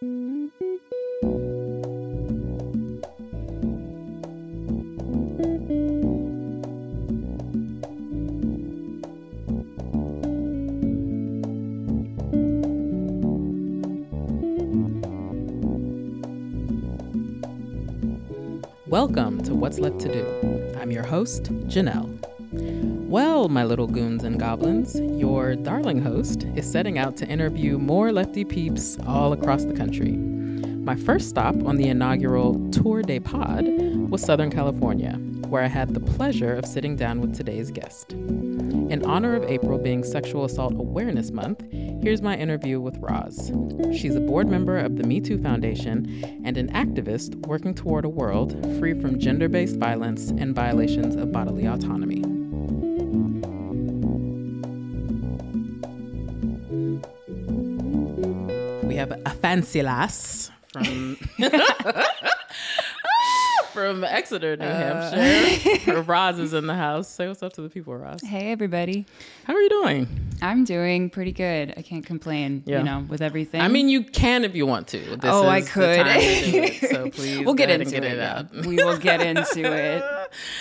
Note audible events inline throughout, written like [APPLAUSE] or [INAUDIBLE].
Welcome to What's Left to Do. I'm your host, Janelle. Well, my little goons and goblins, your darling host is setting out to interview more lefty peeps all across the country. My first stop on the inaugural Tour de Pod was Southern California, where I had the pleasure of sitting down with today's guest. In honor of April being Sexual Assault Awareness Month, here's my interview with Roz. She's a board member of the Me Too Foundation and an activist working toward a world free from gender based violence and violations of bodily autonomy. Fancy lass from [LAUGHS] from Exeter, New Hampshire. [LAUGHS] Roz is in the house. Say what's up to the people, Roz. Hey, everybody. How are you doing? I'm doing pretty good. I can't complain, Yeah. you know, with everything. I mean, you can if you want to. This oh, I could. time to do it, [LAUGHS] so please, we'll get into get it. it, yeah. we will get [LAUGHS] into it.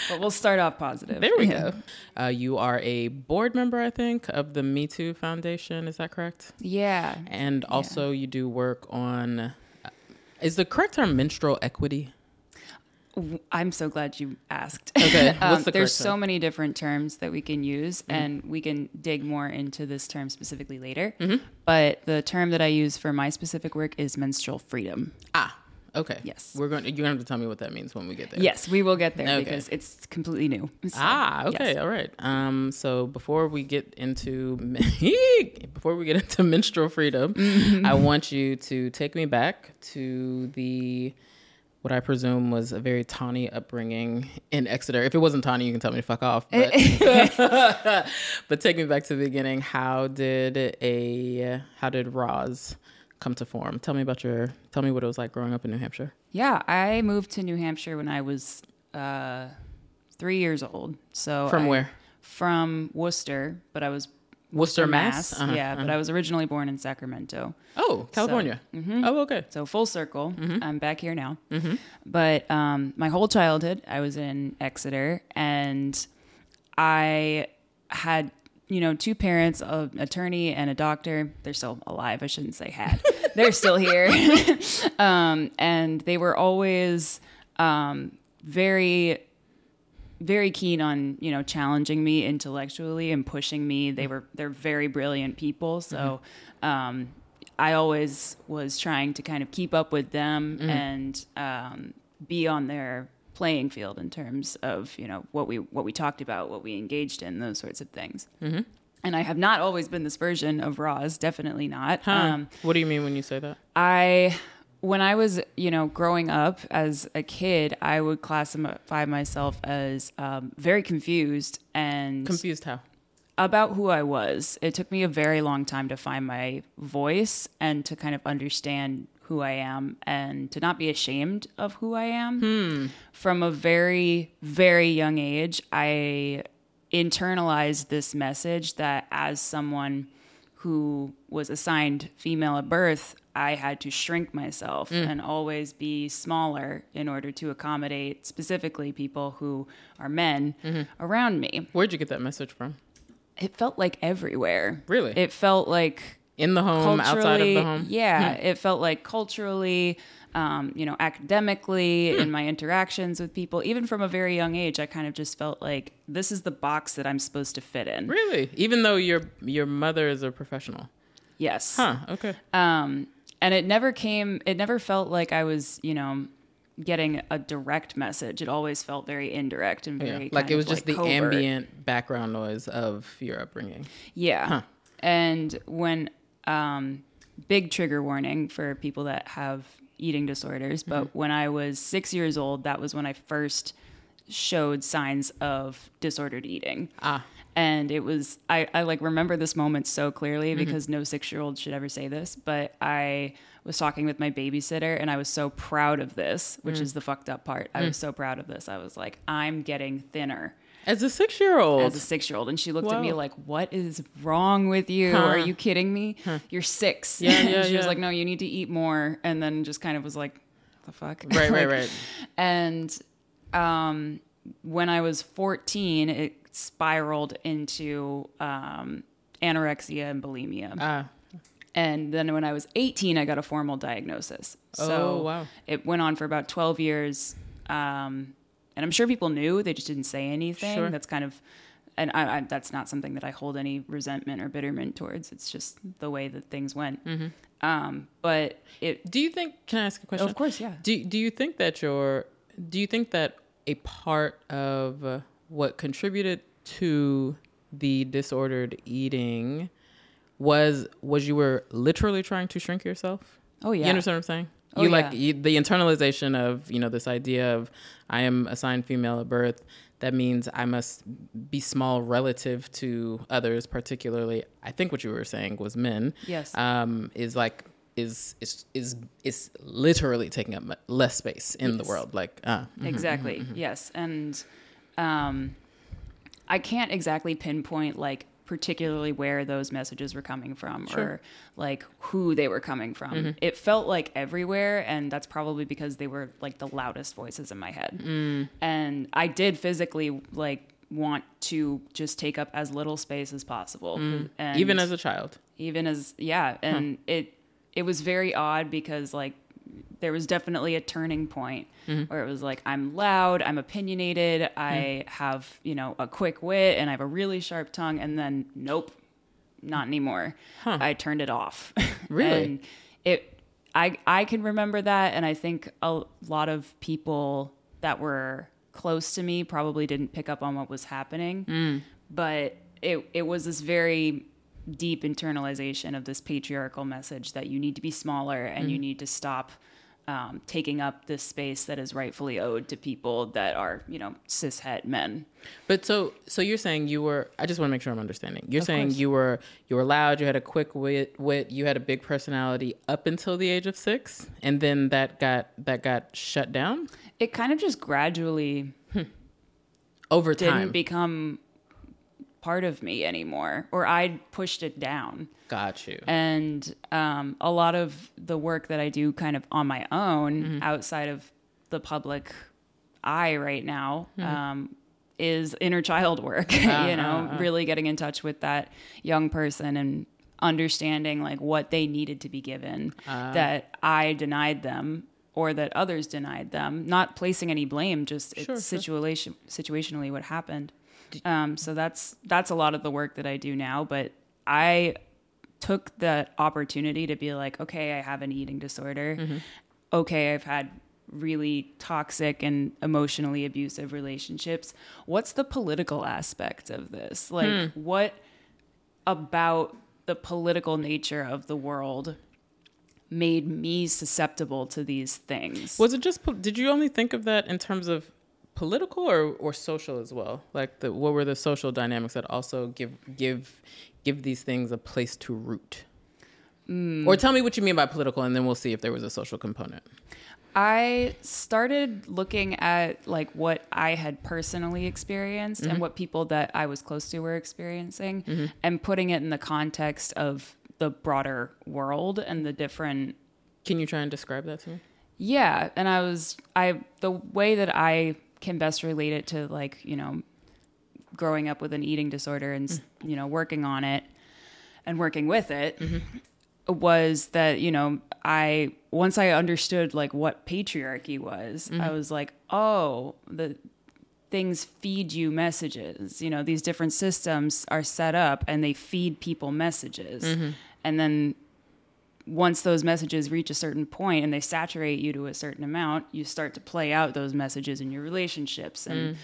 But we'll start off positive. There we Yeah. go. Uh, you are a board member, I think, of the Me Too Foundation. Is that correct? Yeah. And also, you do work on. uh, Is the correct term menstrual equity? I'm so glad you asked. Okay, [LAUGHS] Um, the there's so many different terms that we can use, Mm-hmm. and we can dig more into this term specifically later. Mm-hmm. But the term that I use for my specific work is menstrual freedom. Ah, okay. Yes. We're going. You're going to have to tell me what that means when we get there. Yes, we will get there Okay. because it's completely new. [LAUGHS] So, Ah, okay, yes. all right. Um, so before we get into [LAUGHS] before we get into menstrual freedom, I want you to take me back to the what I presume was a very tawny upbringing in Exeter. If it wasn't tawny, you can tell me to fuck off. But, [LAUGHS] but take me back to the beginning. How did a how did Roz come to form? Tell me about your tell me what it was like growing up in New Hampshire. Yeah, I moved to New Hampshire when I was uh, three years old. So From I- where? From Worcester, but I was Worcester, Mass. Uh-huh, yeah, but I was originally born in Sacramento. Oh, California. Oh, okay. So full circle, Mm-hmm. I'm back here now. But um, my whole childhood, I was in Exeter, and I had you know two parents, an attorney and a doctor. They're still alive. I shouldn't say had. [LAUGHS] They're still here, [LAUGHS] um, and they were always um, very very keen on you know challenging me intellectually and pushing me. They were they're very brilliant people. So um, i always was trying to kind of keep up with them and um, be on their playing field in terms of you know what we what we talked about what we engaged in those sorts of things. Mm-hmm. and i have not always been this version of Roz, definitely not. Huh. um, what do you mean when you say that? I when I was, you know, growing up as a kid, I would classify myself as um, very confused and Confused how? about who I was. It took me a very long time to find my voice and to kind of understand who I am and to not be ashamed of who I am. From a very, very young age, I internalized this message that as someone who was assigned female at birth, I had to shrink myself mm. and always be smaller in order to accommodate specifically people who are men mm-hmm. around me Where'd you get that message from? it felt like everywhere. Really? It felt like In the home, outside of the home? Yeah, hmm. it felt like culturally, um, you know, academically, Hmm. in my interactions with people, even from a very young age, I kind of just felt like this is the box that I'm supposed to fit in. Really? Even though your your mother is a professional. Yes. Huh. Okay. Um, and it never came. It never felt like I was, you know, getting a direct message. It always felt very indirect and Yeah. very Like it was just like, the covert. ambient background noise of your upbringing. Yeah. Huh. And when um big trigger warning for people that have eating disorders, but Mm-hmm. when I was 6 years old, that was when I first showed signs of disordered eating. Ah. And it was I, I like remember this moment so clearly Mm-hmm. because no six year old should ever say this, but I was talking with my babysitter and I was so proud of this, Mm. which is the fucked up part. I was so proud of this. I was like, I'm getting thinner. As a six year old. as a six year old. And she looked at me like, What is wrong with you? Huh. Are you kidding me? You're six. Yeah, yeah, [LAUGHS] she was like, No, you need to eat more. And then just kind of was like, The fuck? Right, right, [LAUGHS] Like, right. And um, when I was 14, it spiraled into um, anorexia and bulimia. Ah, And then when I was 18, I got a formal diagnosis. So Oh, wow. it went on for about 12 years. Um, and I'm sure people knew, they just didn't say anything. Sure. That's kind of, and I, I, that's not something that I hold any resentment or bitterment towards. It's just the way that things went. Mm-hmm. Um, but it, do you think? Can I ask a question? of course, yeah. Do Do you think that your Do you think that a part of uh, what contributed to the disordered eating was was you were literally trying to shrink yourself? Oh, yeah. You understand what I'm saying? Oh, you like you, the internalization of you know this idea of I am assigned female at birth. That means I must be small relative to others, particularly. I think what you were saying was men. Yes. Um, is like is is is is literally taking up less space in the world. Like, uh, exactly mm-hmm, yes and um i can't exactly pinpoint like particularly where those messages were coming from Sure. or like who they were coming from Mm-hmm. it felt like everywhere and that's probably because they were like the loudest voices in my head Mm. and i did physically like want to just take up as little space as possible and Mm. even as a child. even as yeah and it it was very odd because like there was definitely a turning point mm-hmm. where it was like i'm loud i'm opinionated i mm-hmm. have you know a quick wit and i have a really sharp tongue and then nope not anymore. I turned it off. [LAUGHS] Really? and it i i can remember that and i think a lot of people that were close to me probably didn't pick up on what was happening. Mm. But it it was this very deep internalization of this patriarchal message that you need to be smaller and you need to stop um, taking up this space that is rightfully owed to people that are you know cishet men. But so so you're saying you were I just want to make sure I'm understanding. You're Of saying course. you were you were loud, you had a quick wit, wit, you had a big personality up until the age of 6 and then that got that got shut down It kind of just gradually over didn't time. become part of me anymore, or I pushed it down. got you. and um, a lot of the work that I do kind of on my own Mm-hmm. outside of the public eye right now Mm-hmm. um, is inner child work. [LAUGHS] you know, Uh-huh, really getting in touch with that young person and understanding like what they needed to be given Uh-huh. that I denied them or that others denied them. Not placing any blame, just Sure, it's sure. situation situationally what happened. Um, so that's that's a lot of the work that I do now. But I took the opportunity to be like, okay, I have an eating disorder. Mm-hmm. Okay, I've had really toxic and emotionally abusive relationships. What's the political aspect of this? Like, Hmm. what about the political nature of the world made me susceptible to these things? Was it just did you only think of that in terms of political or, or social as well? Like the what were the social dynamics that also give give give these things a place to root? Mm. Or tell me what you mean by political and then we'll see if there was a social component. I started looking at like what I had personally experienced and what people that I was close to were experiencing and putting it in the context of the broader world and the different Can you try and describe that to me? yeah, and I was I the way that I can best relate it to like, you know, growing up with an eating disorder and mm-hmm. you know, working on it and working with it mm-hmm. was that, you know, I once I understood like what patriarchy was, I mm-hmm. was like, "Oh, the things feed you messages. You know, these different systems are set up and they feed people messages. And then once those messages reach a certain point and they saturate you to a certain amount, you start to play out those messages in your relationships and mm.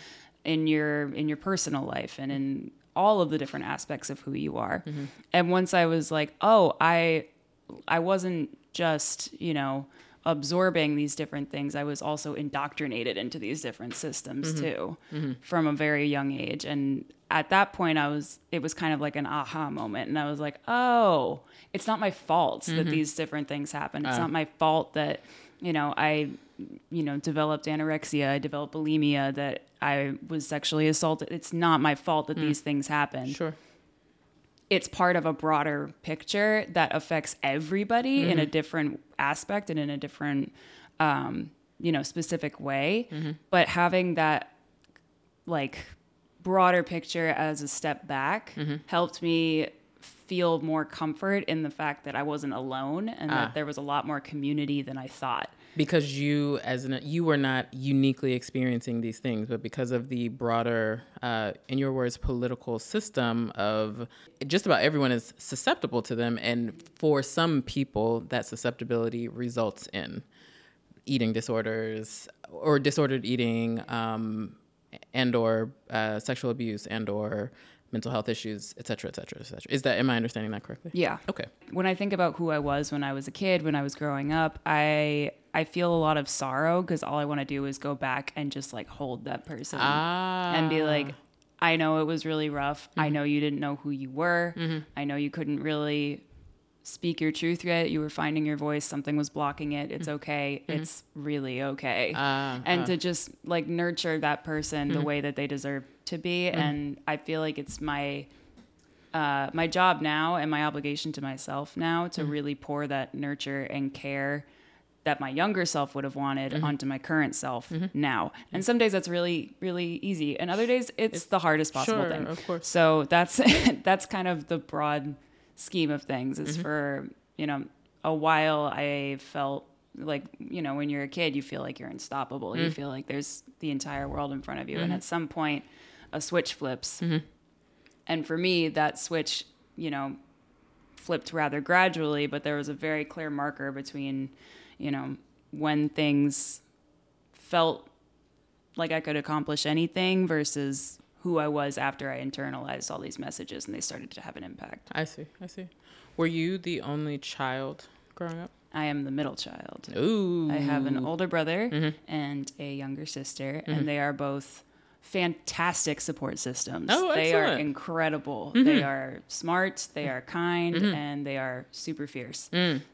in your in your personal life and in all of the different aspects of who you are. Mm-hmm. And once I was like, "Oh, I I wasn't just, you know, absorbing these different things, I was also indoctrinated into these different systems mm-hmm. too mm-hmm. from a very young age. And at that point, I was, it was kind of like an aha moment. And I was like, oh, it's not my fault that mm-hmm. these different things happen. It's uh. not my fault that, you know, I, you know, developed anorexia, I developed bulimia, that I was sexually assaulted. It's not my fault that mm. these things happen Sure. it's part of a broader picture that affects everybody in mm-hmm. a different aspect and in a different um, you know specific way mm-hmm. but having that like broader picture as a step back helped me feel more comfort in the fact that I wasn't alone and that there was a lot more community than I thought. because you as an you were not uniquely experiencing these things but because of the broader uh, in your words political system of just about everyone is susceptible to them and for some people that susceptibility results in eating disorders or disordered eating um, and or uh, sexual abuse and or mental health issues et cetera et cetera et cetera is that am i understanding that correctly Yeah. okay when I think about who I was when I was a kid, when I was growing up, I I feel a lot of sorrow because all I want to do is go back and just like hold that person ah and be like, I know it was really rough. I know you didn't know who you were. I know you couldn't really speak your truth yet. You were finding your voice. Something was blocking it. It's mm-hmm. okay. Mm-hmm. It's really okay. Ah, and ah. to just like nurture that person the mm-hmm. way that they deserve to be. And I feel like it's my uh, my job now and my obligation to myself now to really pour that nurture and care that my younger self would have wanted onto my current self now. And some days that's really, really easy, and other days it's, the hardest possible Sure, thing. of course. So that's [LAUGHS] that's kind of the broad scheme of things. Is mm-hmm. for you know a while I felt like you know when you're a kid you feel like you're unstoppable. You mm. feel like there's the entire world in front of you, and mm-hmm. at some point a switch flips. Mm-hmm. And for me, that switch, you know, flipped rather gradually, but there was a very clear marker between, you know, when things felt like I could accomplish anything versus who I was after I internalized all these messages and they started to have an impact. I see. I see. Were you the only child growing up? I am the middle child. Ooh. I have an older brother mm-hmm. and a younger sister, and mm-hmm. they are both fantastic support systems. Oh, they are incredible. They are smart, they are kind, and they are super fierce.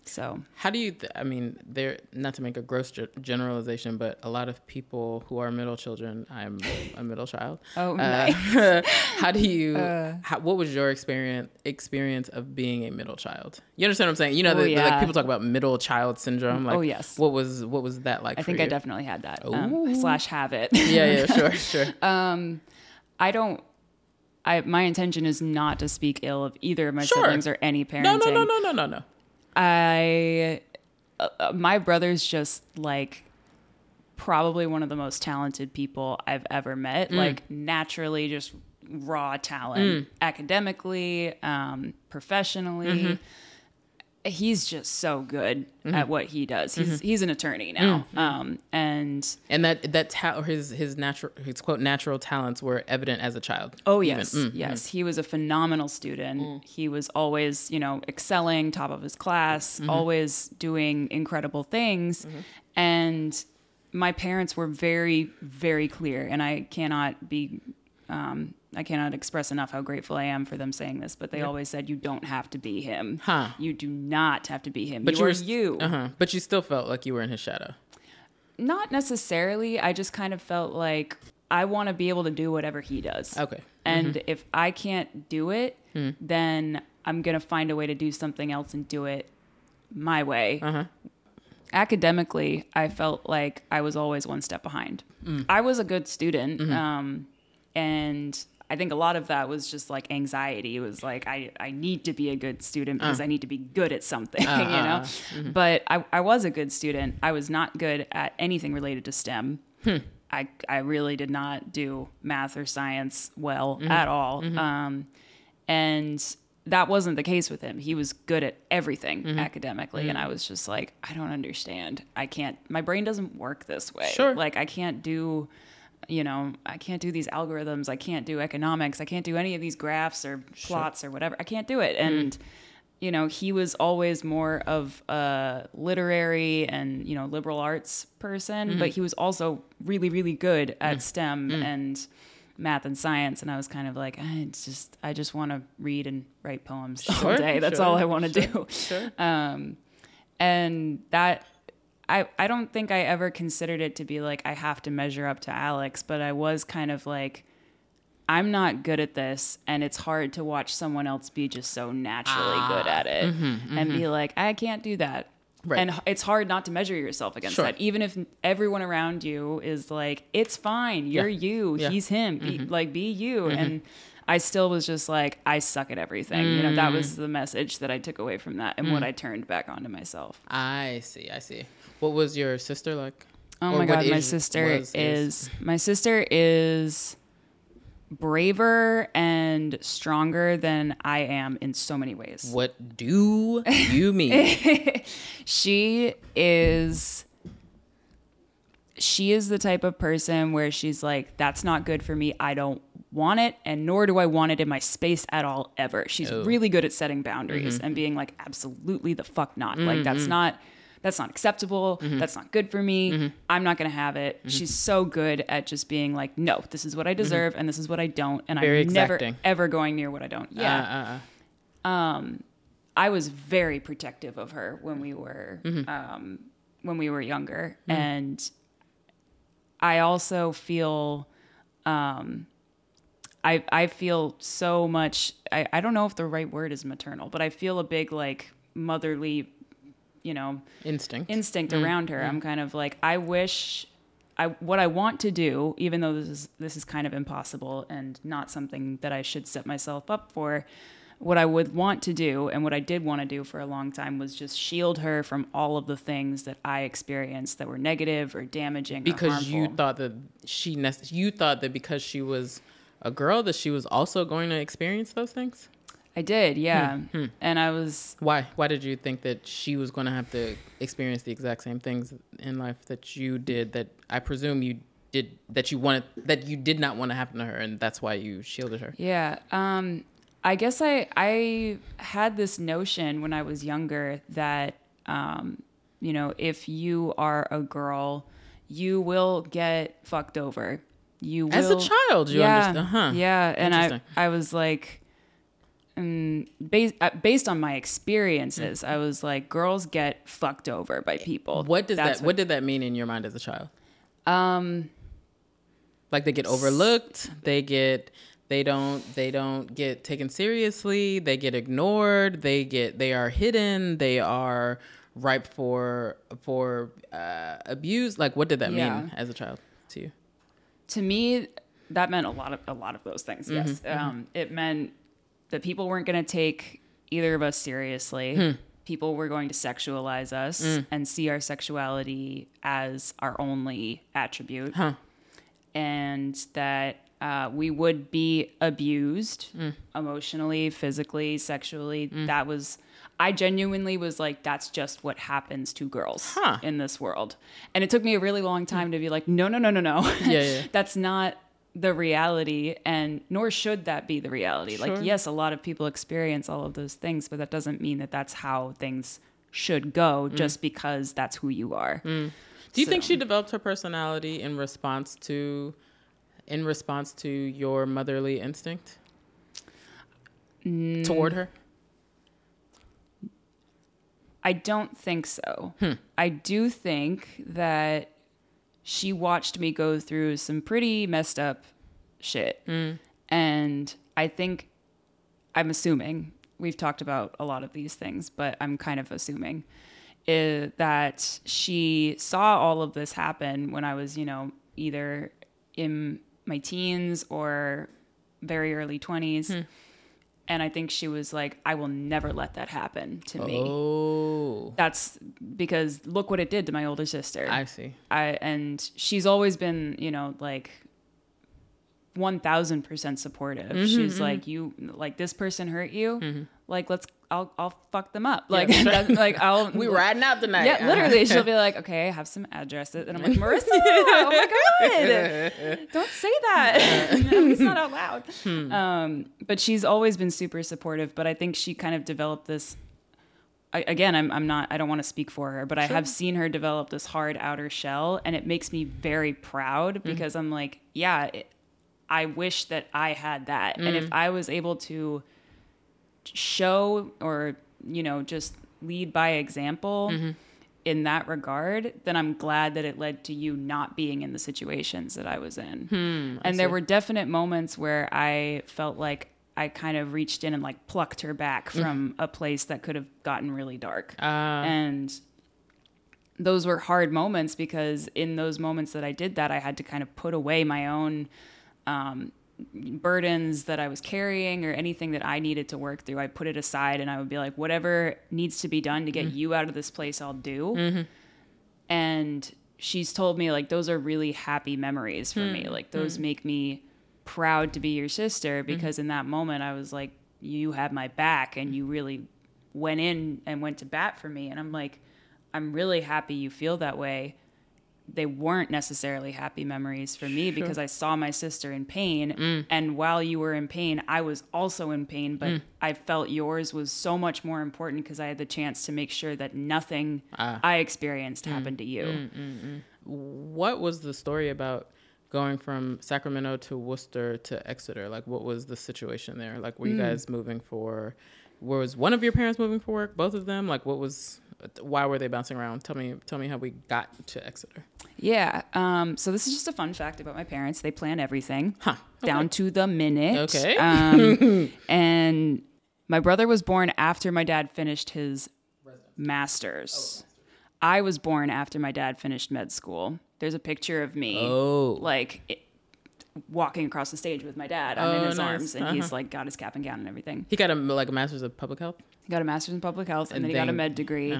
So, How do you? Th- I mean, there. Not to make a gross ge- generalization, but a lot of people who are middle children. I'm a middle child. [LAUGHS] oh, Uh, nice. [LAUGHS] how do you? how, what was your experience experience of being a middle child? You understand what I'm saying? You know, Oh, the, the, like people talk about middle child syndrome. Like, Oh, yes. What was what was that like? I for think you? I definitely had that. Um, slash have it. Yeah, yeah, [LAUGHS] sure, sure. I don't. I my intention is not to speak ill of either of my Sure. siblings or any parenting. no, no, no, no, no, no, no. I uh, uh, my brother's just like probably one of the most talented people I've ever met. Like naturally, just raw talent, academically, um, professionally. He's just so good at mm-hmm. what he does. He's mm-hmm. he's an attorney now, mm-hmm. um, and And that that ta- his his natural his quote natural talents were evident as a child. Oh yes, yes. He was a phenomenal student. Mm. He was always, you know, excelling, top of his class, always doing incredible things. And my parents were very, very clear, and I cannot be, um, I cannot express enough how grateful I am for them saying this. But they always said, "You don't have to be him. Huh. You do not have to be him. But you you are were you." Uh-huh. But you still felt like you were in his shadow. Not necessarily. I just kind of felt like I want to be able to do whatever he does. Okay. And if I can't do it, then I'm going to find a way to do something else and do it my way. Uh-huh. Academically, I felt like I was always one step behind. I was a good student. Um, and I think a lot of that was just like anxiety. It was like, I, I need to be a good student because uh. I need to be good at something, [LAUGHS] uh, you know? Uh, but I, I was a good student. I was not good at anything related to STEM. Hmm. I, I really did not do math or science well mm-hmm. at all. Mm-hmm. Um, and that wasn't the case with him. He was good at everything mm-hmm. academically. And I was just like, I don't understand. I can't, my brain doesn't work this way. Sure. Like, I can't do, you know, I can't do these algorithms. I can't do economics. I can't do any of these graphs or plots or whatever. I can't do it. And you know, he was always more of a literary and, you know, liberal arts person, Mm-hmm. but he was also really, really good at Mm. STEM and math and science. And I was kind of like, "Ah, it's just, I just want to read and write poems [LAUGHS] Sure, all day. That's sure, all I want to sure, do. Sure. [LAUGHS] Um, and that, I, I don't think I ever considered it to be like I have to measure up to Alex, but I was kind of like, I'm not good at this, and it's hard to watch someone else be just so naturally good at it and be like, I can't do that. Ah. Right. And it's hard not to measure yourself against Sure. that, even if everyone around you is like, "It's fine, you're you, Yeah. Mm-hmm. he's him, be, like be you." And I still was just like, I suck at everything. You know, that Mm. was the message that I took away from that, and what I turned back onto myself. I see. I see. What was your sister like? Oh Or my god, my is- sister was, is, my sister is braver and stronger than I am in so many ways. What do you [LAUGHS] mean? She is she is the type of person where she's like that's not good for me. I don't want it and nor do I want it in my space at all ever. She's Oh. really good at setting boundaries and being like absolutely the fuck not. Like that's not that's not acceptable. That's not good for me. I'm not going to have it. She's so good at just being like, no, this is what I deserve and this is what I don't. And Very I'm never, ever going near what I don't. Yeah. Uh, uh, uh. I was very protective of her when we were Mm-hmm. um, when we were younger, and I also feel um, I I feel so much. I I don't know if the right word is maternal, but I feel a big like motherly, you know, Instinct. instinct Mm-hmm. around her. I'm kind of like I wish I what I want to do, even though this is this is kind of impossible and not something that I should set myself up for. What I would want to do and what I did want to do for a long time was just shield her from all of the things that I experienced that were negative or damaging or because you thought that she nec- you thought that because she was a girl that she was also going to experience those things. I did, yeah. Hmm, And I was Why? Why did you think that she was going to have to experience the exact same things in life that you did? That I presume you did that you wanted that you did not want to happen to her, and that's why you shielded her. Yeah. Um, I guess I I had this notion when I was younger that um, you know if you are a girl, you will get fucked over. You will, As a child, you yeah, understand, huh? Yeah, and I I was like. Um, based uh, based on my experiences, I was like, girls get fucked over by people. What does That's that? What did that mean in your mind as a child? Um, like they get overlooked. They get. They don't. They don't get taken seriously. They get ignored. They get. They are hidden. They are ripe for for uh, abuse. Like what did that Yeah. mean as a child to you? To me that meant a lot of a lot of those things Mm-hmm, yes um, it meant that people weren't going to take either of us seriously Hmm. people were going to sexualize us Mm. and see our sexuality as our only attribute Huh. and that uh, we would be abused Mm. emotionally physically sexually that was i genuinely was like that's just what happens to girls Huh. in this world and it took me a really long time to be like no no no no no Yeah, yeah. [LAUGHS] that's not the reality and nor should that be the reality Sure. like yes a lot of people experience all of those things but that doesn't mean that that's how things should go just because that's who you are Do you think she developed her personality in response to in response to your motherly instinct Mm. toward her? I don't think so. Hmm. I do think that she watched me go through some pretty messed up shit. Hmm. And I think, I'm assuming, we've talked about a lot of these things, but I'm kind of assuming uh, that she saw all of this happen when I was, you know, either in my teens or very early 20s. Hmm. And I think she was like, I will never let that happen to me Oh, that's because look what it did to my older sister. I see. I and she's always been, you know, like one thousand percent supportive. Mm-hmm, she's like, you like this person hurt you, like let's I'll I'll fuck them up. Like [LAUGHS] Yeah. like I'll We riding out tonight. Yeah, literally, she'll be [LAUGHS] like, okay, I have some addresses, and I'm like, Marissa, oh my god, [LAUGHS] don't say that. At least not out loud. Hmm. Um, but she's always been super supportive. But I think she kind of developed this I, again, I'm, I'm not, I don't want to speak for her, but I have seen her develop this hard outer shell and it makes me very proud because I'm like, yeah, it, I wish that I had that. And if I was able to show or, you know, just lead by example in that regard, then I'm glad that it led to you not being in the situations that I was in. and there were definite moments where I felt like I kind of reached in and like plucked her back from a place that could have gotten really dark. Uh, and those were hard moments because in those moments that I did that, I had to kind of put away my own um, burdens that I was carrying or anything that I needed to work through. I put it aside and I would be like, whatever needs to be done to get mm-hmm. you out of this place, I'll do. Mm-hmm. And she's told me, like, those are really happy memories for me. Mm. Like, those mm. make me proud to be your sister mm-hmm. because in that moment, I was like, you had my back and you really went in and went to bat for me. And I'm like, I'm really happy you feel that way. They weren't necessarily happy memories for me because I saw my sister in pain. Mm. And while you were in pain, I was also in pain, but mm. I felt yours was so much more important because I had the chance to make sure that nothing ah. I experienced mm. happened to you. what was the story about going from Sacramento to Worcester to Exeter? Like, what was the situation there? Like, were you guys moving for? Was one of your parents moving for work? Both of them? Like, what was? Why were they bouncing around? Tell me. Tell me how we got to Exeter. Yeah. Um, so this is just a fun fact about my parents. They plan everything Huh. down to the minute. Okay. Um, [LAUGHS] and my brother was born after my dad finished his master's. I was born after my dad finished med school. There's a picture of me, Oh. like walking across the stage with my dad. I'm in Oh, his nice. arms, and he's like got his cap and gown and everything. He got a like a master's of public health. He got a master's in public health, and, And then he got a med degree,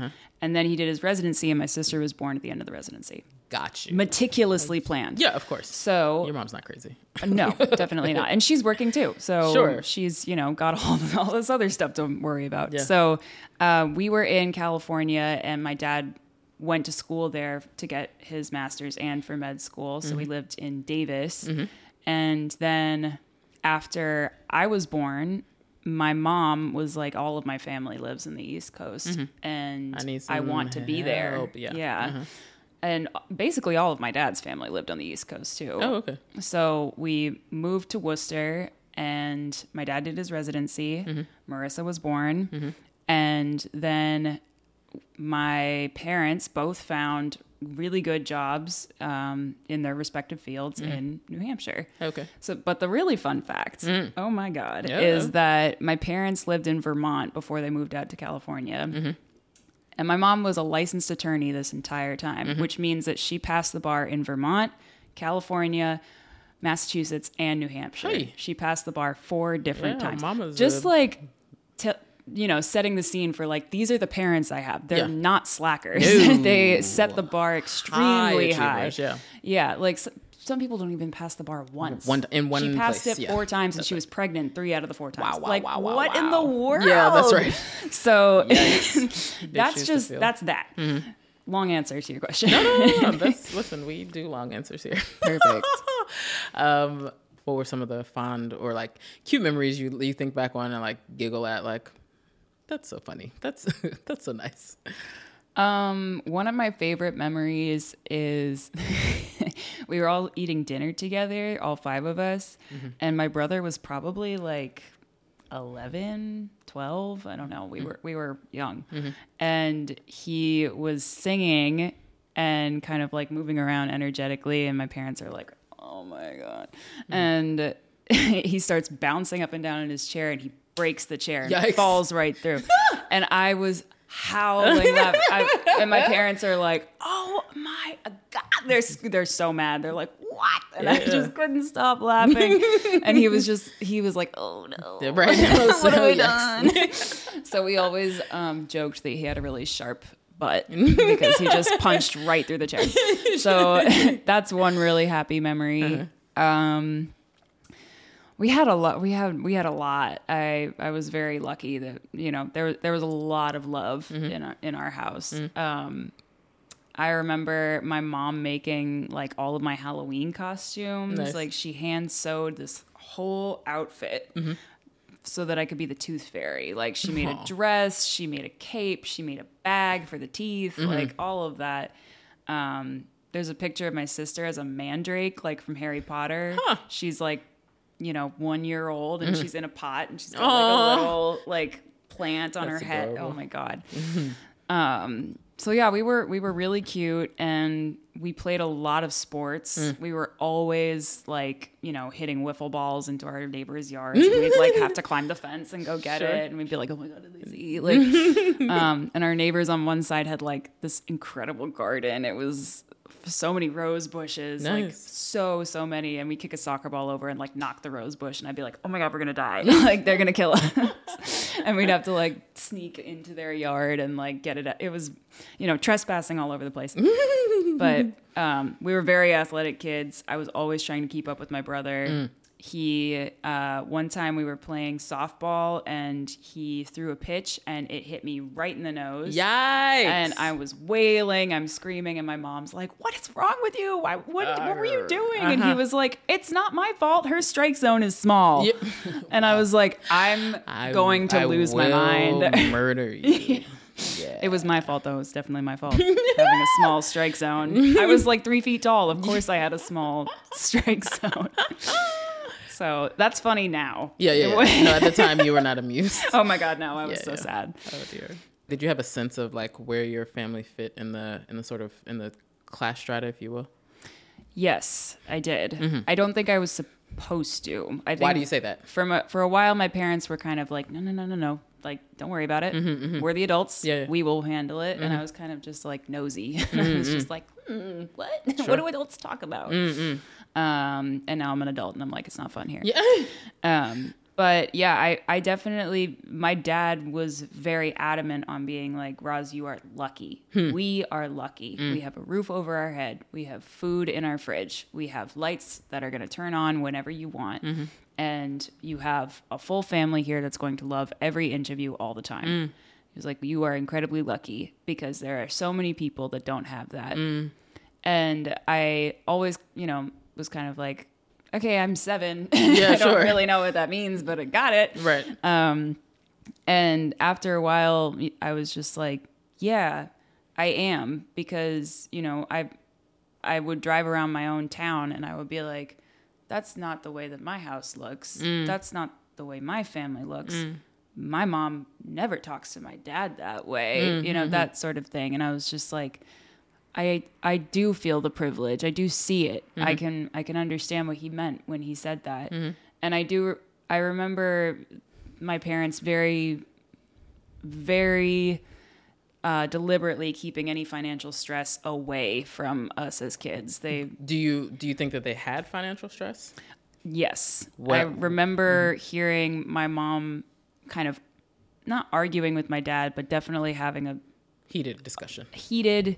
and then he did his residency. And my sister was born at the end of the residency, Got you. meticulously planned. yeah, of course. So Your mom's not crazy. no, definitely not. And she's working too. So Sure. she's, you know, got all, all this other stuff to worry about. Yeah. So uh, we were in California and my dad went to school there to get his master's and for med school. So we Mm-hmm. lived in Davis. And then after I was born, my mom was like, all of my family lives in the East Coast and Mm-hmm. I I some want to be there. Yeah. Yeah. Uh-huh. And basically all of my dad's family lived on the East Coast too. Oh, okay. So we moved to Worcester, and my dad did his residency. Mm-hmm. Marissa was born, and then my parents both found really good jobs um, in their respective fields Mm-hmm. in New Hampshire. Okay. So, but the really fun fact, oh my God, Mm. Yeah. is that my parents lived in Vermont before they moved out to California. Mm-hmm. And my mom was a licensed attorney this entire time, Mm-hmm. which means that she passed the bar in Vermont, California, Massachusetts, and New Hampshire. Hey. She passed the bar four different Yeah, times. mama's Just a- like, t- you know, setting the scene for like, these are the parents I have. They're Yeah. not slackers. No. [LAUGHS] they set the bar extremely high. achievers, yeah. Yeah, like s- some people don't even pass the bar once. One- in one She passed place, it yeah. four times, and she was pregnant three out of the four times. Wow, wow, like, wow, wow, what in the world? Yeah, that's right. [LAUGHS] So [LAUGHS] that's just. Mm-hmm. that's that. Long answer to your question. No, that's, listen, we do long answers here. Perfect. um, what were some of the fond or like cute memories you you think back on and like giggle at? Like, that's so funny. That's [LAUGHS] that's so nice. Um, one of my favorite memories is [LAUGHS] we were all eating dinner together, all five of us, Mm-hmm. and my brother was probably like 11, 12, I don't know. Mm-hmm. We were we were young. And he was singing and kind of like moving around energetically and my parents are like, "Oh my god." Mm-hmm. And [LAUGHS] he starts bouncing up and down in his chair and he breaks the chair and Yikes. falls right through. [LAUGHS] and I was howling laugh. I, and my parents are like, "Oh my god!" They're they're so mad. They're like, "What?" And I just couldn't stop laughing. [LAUGHS] and he was just he was like, "Oh no, right. what have Yes. done?" so we always um, joked that he had a really sharp butt because he just punched right through the chair. So that's one really happy memory. Um, we had a lot. We had we had a lot. I I was very lucky that you know there there was a lot of love in our, in our house. Um, I remember my mom making like all of my Halloween costumes. Nice. Like she hand sewed this whole outfit. so that I could be the tooth fairy. Like she made Aw. a dress, she made a cape, she made a bag for the teeth, Mm-hmm. like all of that. Um, there's a picture of my sister as a mandrake, like from Harry Potter. Huh. Mm-hmm. She's like, you know, one year old and she's in a pot and she's got like a little like plant on That's her head. adorable. Oh my god. um, so yeah, we were we were really cute and we played a lot of sports. Mm. We were always like, you know, hitting wiffle balls into our neighbors' yards. and we'd like have to [LAUGHS] climb the fence and go get Sure. it. And we'd be like, oh my god, did they see? [LAUGHS] Like, um, and our neighbors on one side had like this incredible garden. It was so many rose bushes, like so so many. And we kick a soccer ball over and like knock the rose bush, and I'd be like, oh my god, we're gonna die! [LAUGHS] like they're gonna kill us. [LAUGHS] and we'd have to like sneak into their yard and like get it. It was, you know, trespassing all over the place. [LAUGHS] but um, we were very athletic kids. I was always trying to keep up with my brother. He uh, one time we were playing softball and he threw a pitch and it hit me right in the nose. Yikes! And I was wailing, I'm screaming, and my mom's like, "What is wrong with you? Why, what, what were you doing?" And he Uh-huh. was like, "It's not my fault. Her strike zone is small." Yep. [LAUGHS] And I was like, "I'm [LAUGHS] I- going to I lose my mind." [LAUGHS] murder you. Yeah. It was my fault, though. It was definitely my fault having a small strike zone. I was like three feet tall. Of course, I had a small strike zone. So that's funny now. Yeah, yeah. yeah. no, at the time you were not [LAUGHS] amused. oh my god, no, I was Yeah, so yeah. sad. Oh dear. Did you have a sense of like where your family fit in the in the sort of in the class strata, if you will? Yes, I did. I don't think I was supposed to. I think Mm-hmm. Why do you say that? from a, for a while my parents were kind of like no no no no no like don't worry about it we're the adults Mm-hmm, Yeah, Mm-hmm. yeah. we will handle it and i was kind of just like nosy [LAUGHS] i was just like mm, what [LAUGHS] what do adults talk about um and now i'm an adult and i'm like it's not fun here. Yeah. [LAUGHS] um but yeah i i definitely my dad was very adamant on being like roz you are lucky. Hmm. We are lucky. Hmm. We have a roof over our head. We have food in our fridge. We have lights that are going to turn on whenever you want. Mm-hmm. And you have a full family here that's going to love every inch of you all the time. Mm. He was like you are incredibly lucky because there are so many people that don't have that. Mm. And I always, you know, was kind of like, okay, I'm seven. [LAUGHS] Yeah, I don't really know what that means, but I got it. Right. Um, and after a while, I was just like, yeah, I am because you know I I would drive around my own town and I would be like, that's not the way that my house looks. Mm. That's not the way my family looks. Mm. My mom never talks to my dad that way, mm, you know, mm-hmm. that sort of thing. And I was just like, I I do feel the privilege. I do see it. I mm-hmm. can I can understand what he meant when he said that. Mm-hmm. And I do I remember my parents very very uh, deliberately keeping any financial stress away from us as kids. They Do you do you think that they had financial stress? yes. I Well- remember mm-hmm. hearing my mom kind of not arguing with my dad, but definitely having a Heated discussion. heated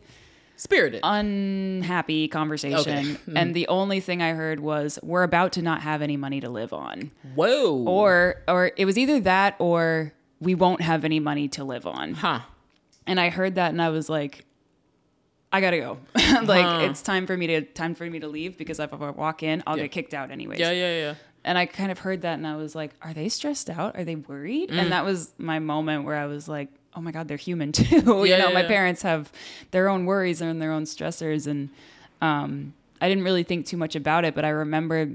Spirited. unhappy conversation Okay. [LAUGHS] and the only thing i heard was we're about to not have any money to live on Whoa. or or it was either that or we won't have any money to live on huh. and i heard that and i was like i gotta go [LAUGHS] like Huh. it's time for me to time for me to leave because if i walk in i'll Yeah. get kicked out anyways Yeah, yeah, yeah. and i kind of heard that and i was like are they stressed out are they worried and mm. that was my moment where i was like oh my god they're human [LAUGHS] too you Yeah, know yeah, my yeah. parents have their own worries and their own stressors and um, i didn't really think too much about it but i remember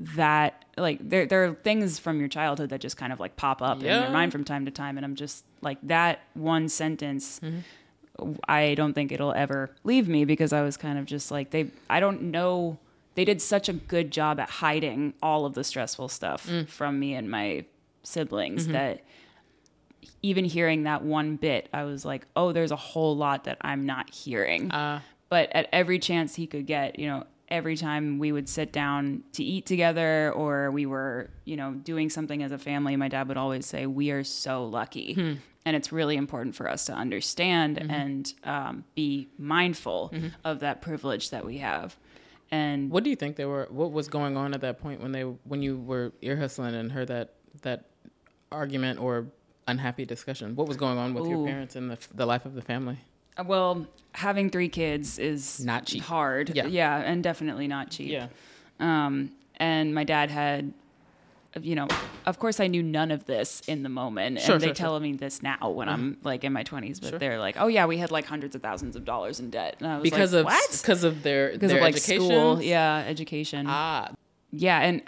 that like there, there are things from your childhood that just kind of like pop up in your mind from time to time and i'm just like that one sentence Mm-hmm. I don't think it'll ever leave me because I was kind of just like they I don't know they did such a good job at hiding all of the stressful stuff Mm. from me and my siblings Mm-hmm. that even hearing that one bit I was like oh there's a whole lot that I'm not hearing Uh, but at every chance he could get, you know, every time we would sit down to eat together or we were, you know, doing something as a family, my dad would always say, We are so lucky. And it's really important for us to understand and um, be mindful of that privilege that we have. And what do you think they were? What was going on at that point when they when you were ear hustling and heard that that argument or unhappy discussion? What was going on with your parents and the the life of the family? uh, well, having three kids is Not cheap. hard. Yeah. Yeah. And definitely not cheap. Yeah. Um, and my dad had you know, of course, I knew none of this in the moment, Sure, and they sure, tell me this now when I'm Mm-hmm. like in my 20s. But they're like, "Oh yeah, we had like hundreds of thousands of dollars in debt," and I was because like, of what? because of their Because their of like education. school, yeah, education, Ah, yeah. And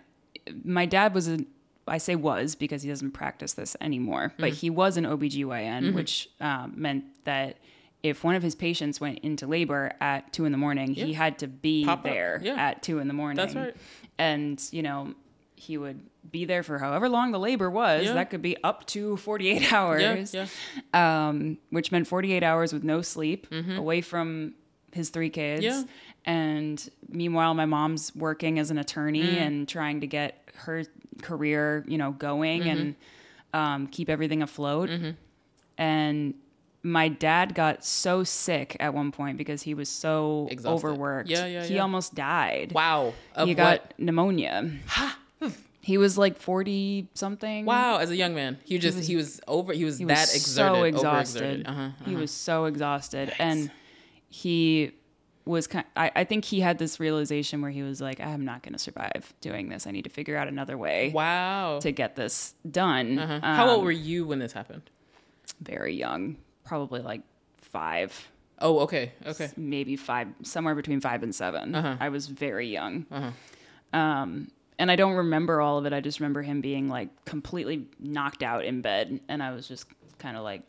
my dad was a, I say was because he doesn't practice this anymore, but Mm. he was an OBGYN, Mm-hmm. which um, meant that. If one of his patients went into labor at two in the morning, he had to be Pop there yeah. at two in the morning that's right. and you know he would be there for however long the labor was Yeah. that could be up to 48 [LAUGHS] hours Yeah, yeah. um, which meant 48 hours with no sleep away from his three kids Yeah. and meanwhile my mom's working as an attorney Mm. and trying to get her career you know going and Mm-hmm. um, keep everything afloat and my dad got so sick at one point because he was so Exhausted. overworked Yeah, yeah, he yeah. almost died Wow. Of he what? got pneumonia. he was like forty something. Wow, as a young man, he just he was, over. He was he that was exerted, so exhausted. Uh-huh, He was so exhausted, and he was kind. I, I think he had this realization where he was like, "I'm not going to survive doing this. I need to figure out another way Wow. to get this done." Uh-huh. How old Um, were you when this happened? Very young, probably like five, Oh, okay, okay. maybe five, somewhere between five and 7 Uh-huh. I was very young. Um, and I don't remember all of it. I just remember him being like completely knocked out in bed, and I was just kind of like,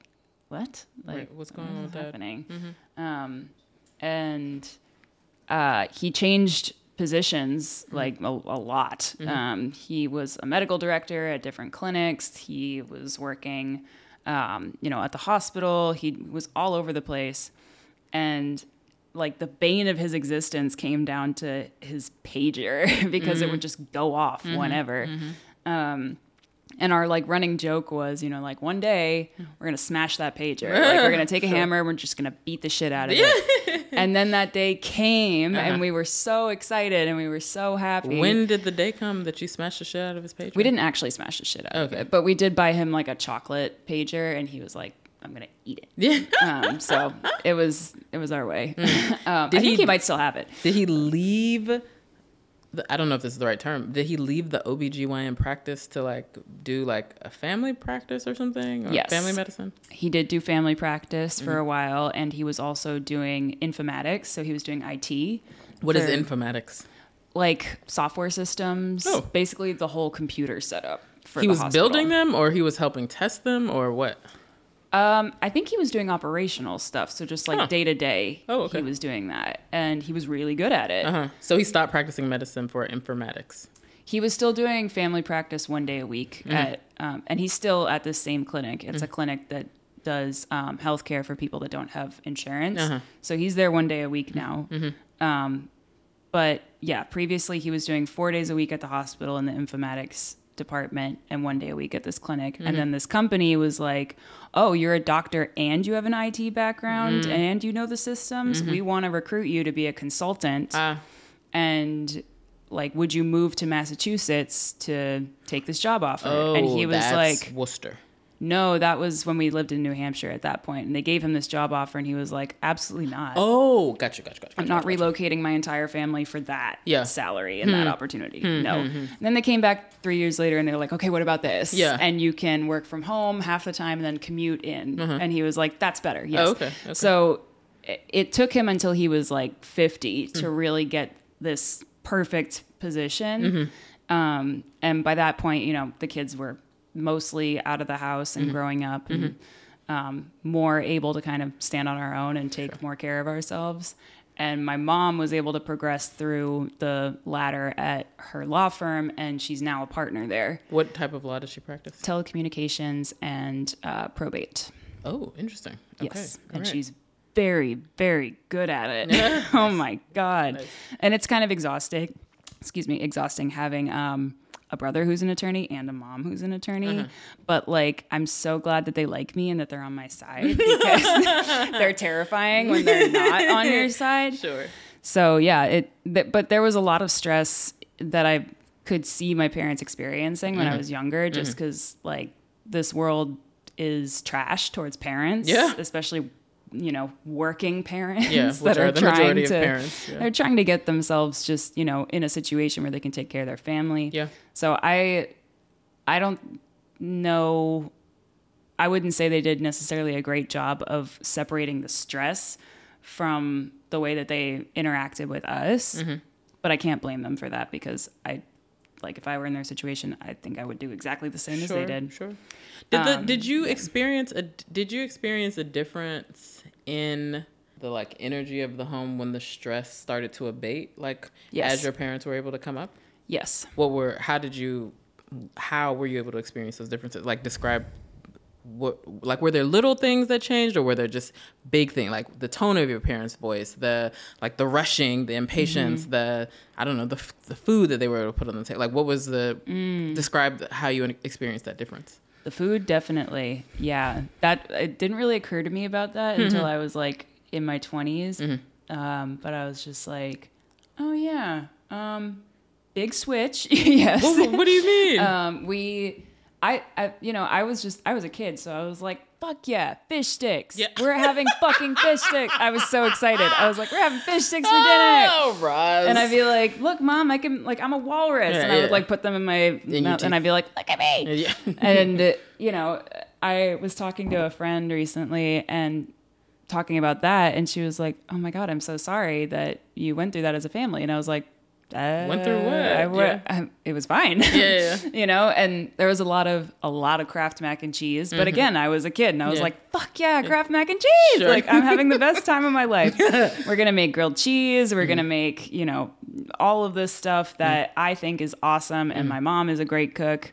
"What? Like, Right, what's going on with that? Mm-hmm. happening?" Um, and uh, he changed positions Mm-hmm. like a, a lot. Um, he was a medical director at different clinics. He was working, um, you know, at the hospital. He was all over the place, and like the bane of his existence came down to his pager [LAUGHS] because it would just go off whenever. Um, and our like running joke was, you know, like one day we're gonna smash that pager. [LAUGHS] Like we're gonna take a hammer, we're just gonna beat the shit out of it. [LAUGHS] [LAUGHS] and then that day came, and we were so excited and we were so happy. When did the day come that you smashed the shit out of his pager? we didn't actually smash the shit out of Okay. it, but we did buy him like a chocolate pager, and he was like, "I'm gonna eat it." Yeah. [LAUGHS] Um, so it was it was our way. [LAUGHS] um, Did I think he- he might still have it. Did he leave? I don't know if this is the right term. Did he leave the OBGYN practice to like do like a family practice or something? Or Yes. Family medicine? He did do family practice Mm-hmm. for a while, and he was also doing informatics. So he was doing IT, What is For- informatics? like software systems, Oh. basically the whole computer setup. For he was hospital. building them or he was helping test them or what? Um, I think he was doing operational stuff, so just like Huh. day to day, Oh, okay. he was doing that, and he was really good at it. Uh-huh. So he stopped practicing medicine for informatics. He was still doing family practice one day a week Mm-hmm. at, um, and he's still at the same clinic. It's Mm. a clinic that does um, healthcare for people that don't have insurance. Uh-huh. So he's there one day a week now. Um, but yeah, previously he was doing four days a week at the hospital in the informatics department and one day a week at this clinic. And mm-hmm. then this company was like, "Oh, you're a doctor and you have an IT background mm-hmm. and you know the systems. Mm-hmm. We want to recruit you to be a consultant." Ah, and like would you move to massachusetts to take this job offer oh, and he oh, was that's like Worcester. No that was when we lived in new hampshire at that point and they gave him this job offer and he was like absolutely not Oh, gotcha, gotcha, gotcha. i'm not gotcha. relocating my entire family for that Yeah. Hmm. salary and that opportunity no and then they came back three years later and they were like okay what about this Yeah. and you can work from home half the time and then commute in and he was like that's better yes Uh-huh. Oh, okay, okay. so it, it took him until he was like 50 to Hmm. really get this perfect position. Mm-hmm. Um, and by that point, you know, the kids were mostly out of the house Mm-hmm. and growing up and um, more able to kind of stand on our own and take more care of ourselves. And my mom was able to progress through the ladder at her law firm, and she's now a partner there. What type of law does she practice? Telecommunications and uh, probate. Oh, interesting. Okay. Yes. all And right. she's very, very good at it. [LAUGHS] [LAUGHS] oh my God. Nice. And it's kind of exhausting. Excuse me, exhausting having um, a brother who's an attorney and a mom who's an attorney. Uh-huh. But like, I'm so glad that they like me and that they're on my side [LAUGHS] because [LAUGHS] they're terrifying when they're not on your [LAUGHS] side. Sure. So yeah, it. Th- but there was a lot of stress that I could see my parents experiencing when I was younger, just because like this world is trash towards parents, Yeah. especially you know working parents Yeah, [LAUGHS] that are, are the trying majority of to parents, yeah. they're trying to get themselves just you know in a situation where they can take care of their family. Yeah. So I I don't know. I wouldn't say they did necessarily a great job of separating the stress from the way that they interacted with us. Mm-hmm. But I can't blame them for that because I, like, if I were in their situation, I think I would do exactly the same as they did. Sure. Did the Um, did you experience a did you experience a difference in the like energy of the home when the stress started to abate? Like Yes. as your parents were able to come up? Yes. What were how did you how were you able to experience those differences? Like describe what like were there little things that changed or were there just big thing like the tone of your parents' voice, the like the rushing, the impatience, Mm-hmm. the I don't know, the the food that they were able to put on the table. Like what was the Mm. describe how you experienced that difference? The food, definitely. Yeah. That, it didn't really occur to me about that until I was like in my 20s. Um, but I was just like, oh, yeah. Um, big switch. [LAUGHS] yes. what, what do you mean? [LAUGHS] um, we, I, I, you know, I was just, I was a kid, so I was like, fuck yeah, fish sticks. Yeah. We're having fucking fish sticks. I was so excited. I was like, we're having fish sticks for dinner. Oh, Roz. And I'd be like, look, mom, I can, like, I'm a walrus. Yeah, and I would, like, put them in my mouth, and I'd be like, look at me. yeah. [LAUGHS] and, uh, you know, I was talking to a friend recently and talking about that, and she was like, oh my God, I'm so sorry that you went through that as a family. And I was like, uh, Went through what? I, Yeah. I- it was fine. yeah, yeah. [LAUGHS] you know, and there was a lot of a lot of Kraft mac and cheese. But again, I was a kid and I was Mm-hmm. Like, "Fuck yeah, Kraft mac and cheese!" Sure. Like I'm having the best time of my [LAUGHS] life. We're gonna make grilled cheese. We're gonna make you know all of this stuff that I think is awesome. And my mom is a great cook.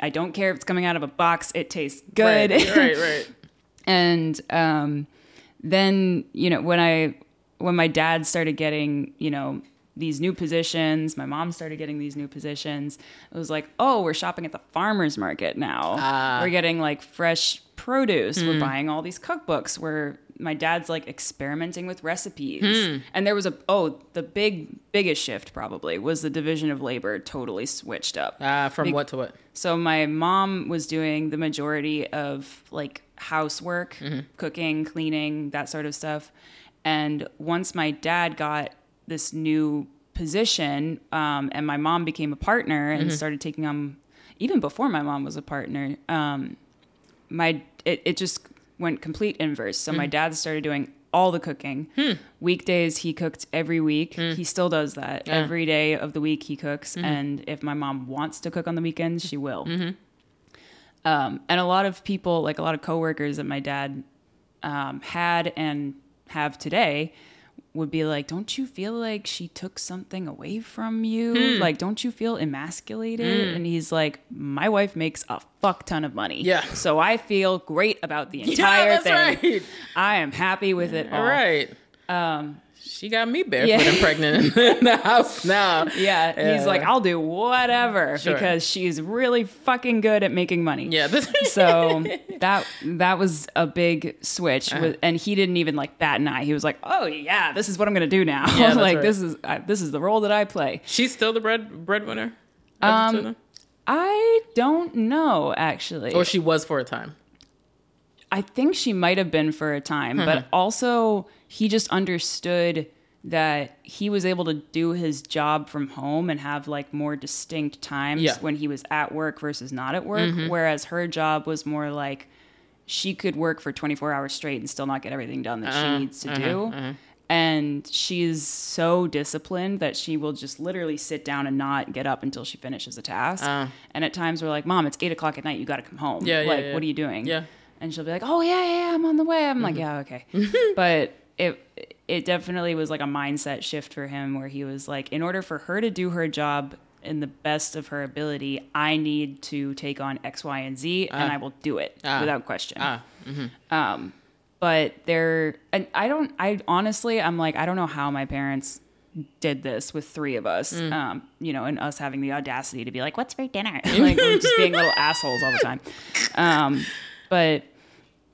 I don't care if it's coming out of a box; it tastes good. Right, right, right. [LAUGHS] and um, then you know when I when my dad started getting you know these new positions, my mom started getting these new positions. It was like, oh, we're shopping at the farmers market now. Ah. We're getting like fresh produce. We're buying all these cookbooks. We're my dad's like experimenting with recipes. And there was a oh, the big biggest shift probably was the division of labor totally switched up. Uh, from Be- what to what? So my mom was doing the majority of like housework, cooking, cleaning, that sort of stuff. And once my dad got this new position, um, and my mom became a partner and started taking on, even before my mom was a partner, um, my it, it just went complete inverse. So my dad started doing all the cooking. Weekdays he cooked every week. He still does that. Yeah. Every day of the week he cooks and if my mom wants to cook on the weekends, she will. Um, and a lot of people, like a lot of coworkers that my dad um, had and have today, would be like, "Don't you feel like she took something away from you? Hmm. Like, don't you feel emasculated?" And he's like, "My wife makes a fuck ton of money, Yeah. so I feel great about the [LAUGHS] entire that's thing. right. I am happy with it all." All right. Um, She got me barefoot Yeah. and pregnant in the [LAUGHS] house now. yeah, he's like, "I'll do whatever Sure. because she's really fucking good at making money." Yeah. [LAUGHS] So that that was a big switch Uh-huh. and he didn't even like bat an eye he was like oh yeah this is what i'm gonna do now Yeah, [LAUGHS] like right. this is uh, this is the role that i play she's still the bread breadwinner. Um, i don't know actually or she was for a time. i think she might have been for a time Uh-huh. but also he just understood that he was able to do his job from home and have like more distinct times Yeah. Mm-hmm. when he was at work versus not at work whereas her job was more like she could work for 24 hours straight and still not get everything done that Uh-huh, she needs to do and she's so disciplined that she will just literally sit down and not get up until she finishes a task Uh. and at times we're like mom it's 8 o'clock at night you got to come home Yeah, yeah, like yeah. what are you doing Yeah. and she'll be like, "Oh yeah, yeah, yeah, I'm on the way." I'm like, "Yeah, okay." [LAUGHS] but it it definitely was like a mindset shift for him where he was like, in order for her to do her job in the best of her ability, I need to take on X, Y, and Z, and I will do it Ah. without question. Ah. Um, but there, and I don't, I honestly, I'm like, I don't know how my parents did this with three of us, um, you know, and us having the audacity to be like, what's for dinner? [LAUGHS] like, we're just being little assholes all the time. Um, but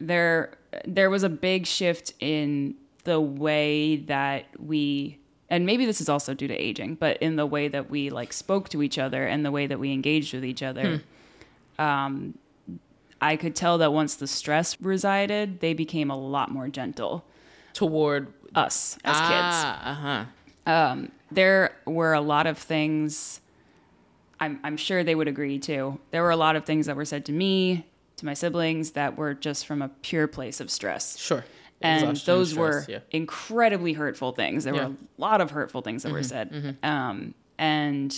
there, there was a big shift in the way that we, and maybe this is also due to aging, but in the way that we like spoke to each other and the way that we engaged with each other. Um, I could tell that once the stress resided, they became a lot more gentle. Toward Us as kids ah, Uh huh. um, there were a lot of things I'm, I'm sure they would agree too. There were a lot of things that were said to me, to my siblings, that were just from a pure place of stress. Sure. And those stress, were yeah. incredibly hurtful things. There Yeah. were a lot of hurtful things that were said. Um, and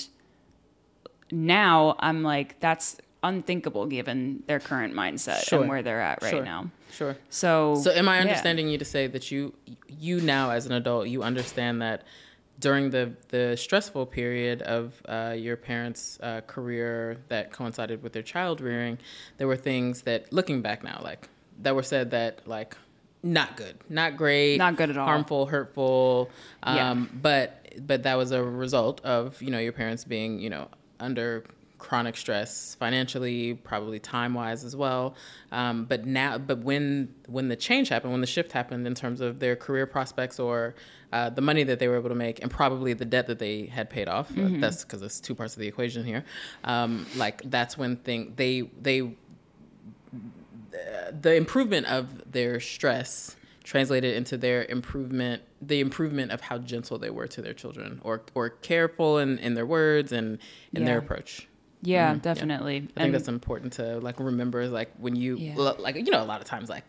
now I'm like, that's unthinkable given their current mindset Sure. and where they're at right Sure. now. Sure. So, So am I yeah. understanding you to say that you you now as an adult you understand that during the the stressful period of uh, your parents' uh, career that coincided with their child rearing, there were things that looking back now like that were said that like not good, not great, Not good at all. harmful, hurtful. Um, Yeah. But but that was a result of you know your parents being you know under chronic stress financially probably time wise as well um, but now but when when the change happened when the shift happened in terms of their career prospects or uh, the money that they were able to make and probably the debt that they had paid off uh, that's because it's two parts of the equation here um, like that's when thing they they the improvement of their stress translated into their improvement the improvement of how gentle they were to their children or or careful in, in their words and in their approach Yeah, Mhm, yeah. definitely. I think And- that's important to like remember is like when you Yeah. like you know a lot of times like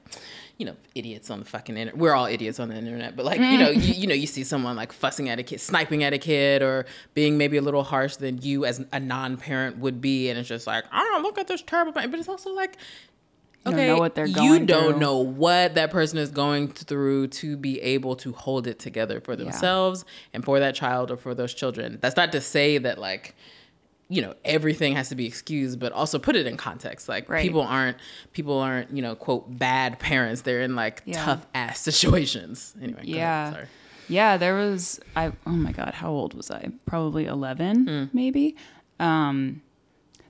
you know idiots on the fucking internet we're all idiots on the internet but like you know [LAUGHS] you, you know you see someone like fussing at a kid sniping at a kid or being maybe a little harsh than you as a non-parent would be and it's just like oh look at this terrible but it's also like You don't know what they're you don't through. know what that person is going through to be able to hold it together for themselves and for that child or for those children that's not to say that like you know everything has to be excused but also put it in context like Right. people aren't people aren't you know quote bad parents they're in like Yeah. tough ass [LAUGHS] situations anyway ahead. Yeah. sorry Yeah, there was I oh my god, how old was I? Probably 11 Hmm. maybe. Um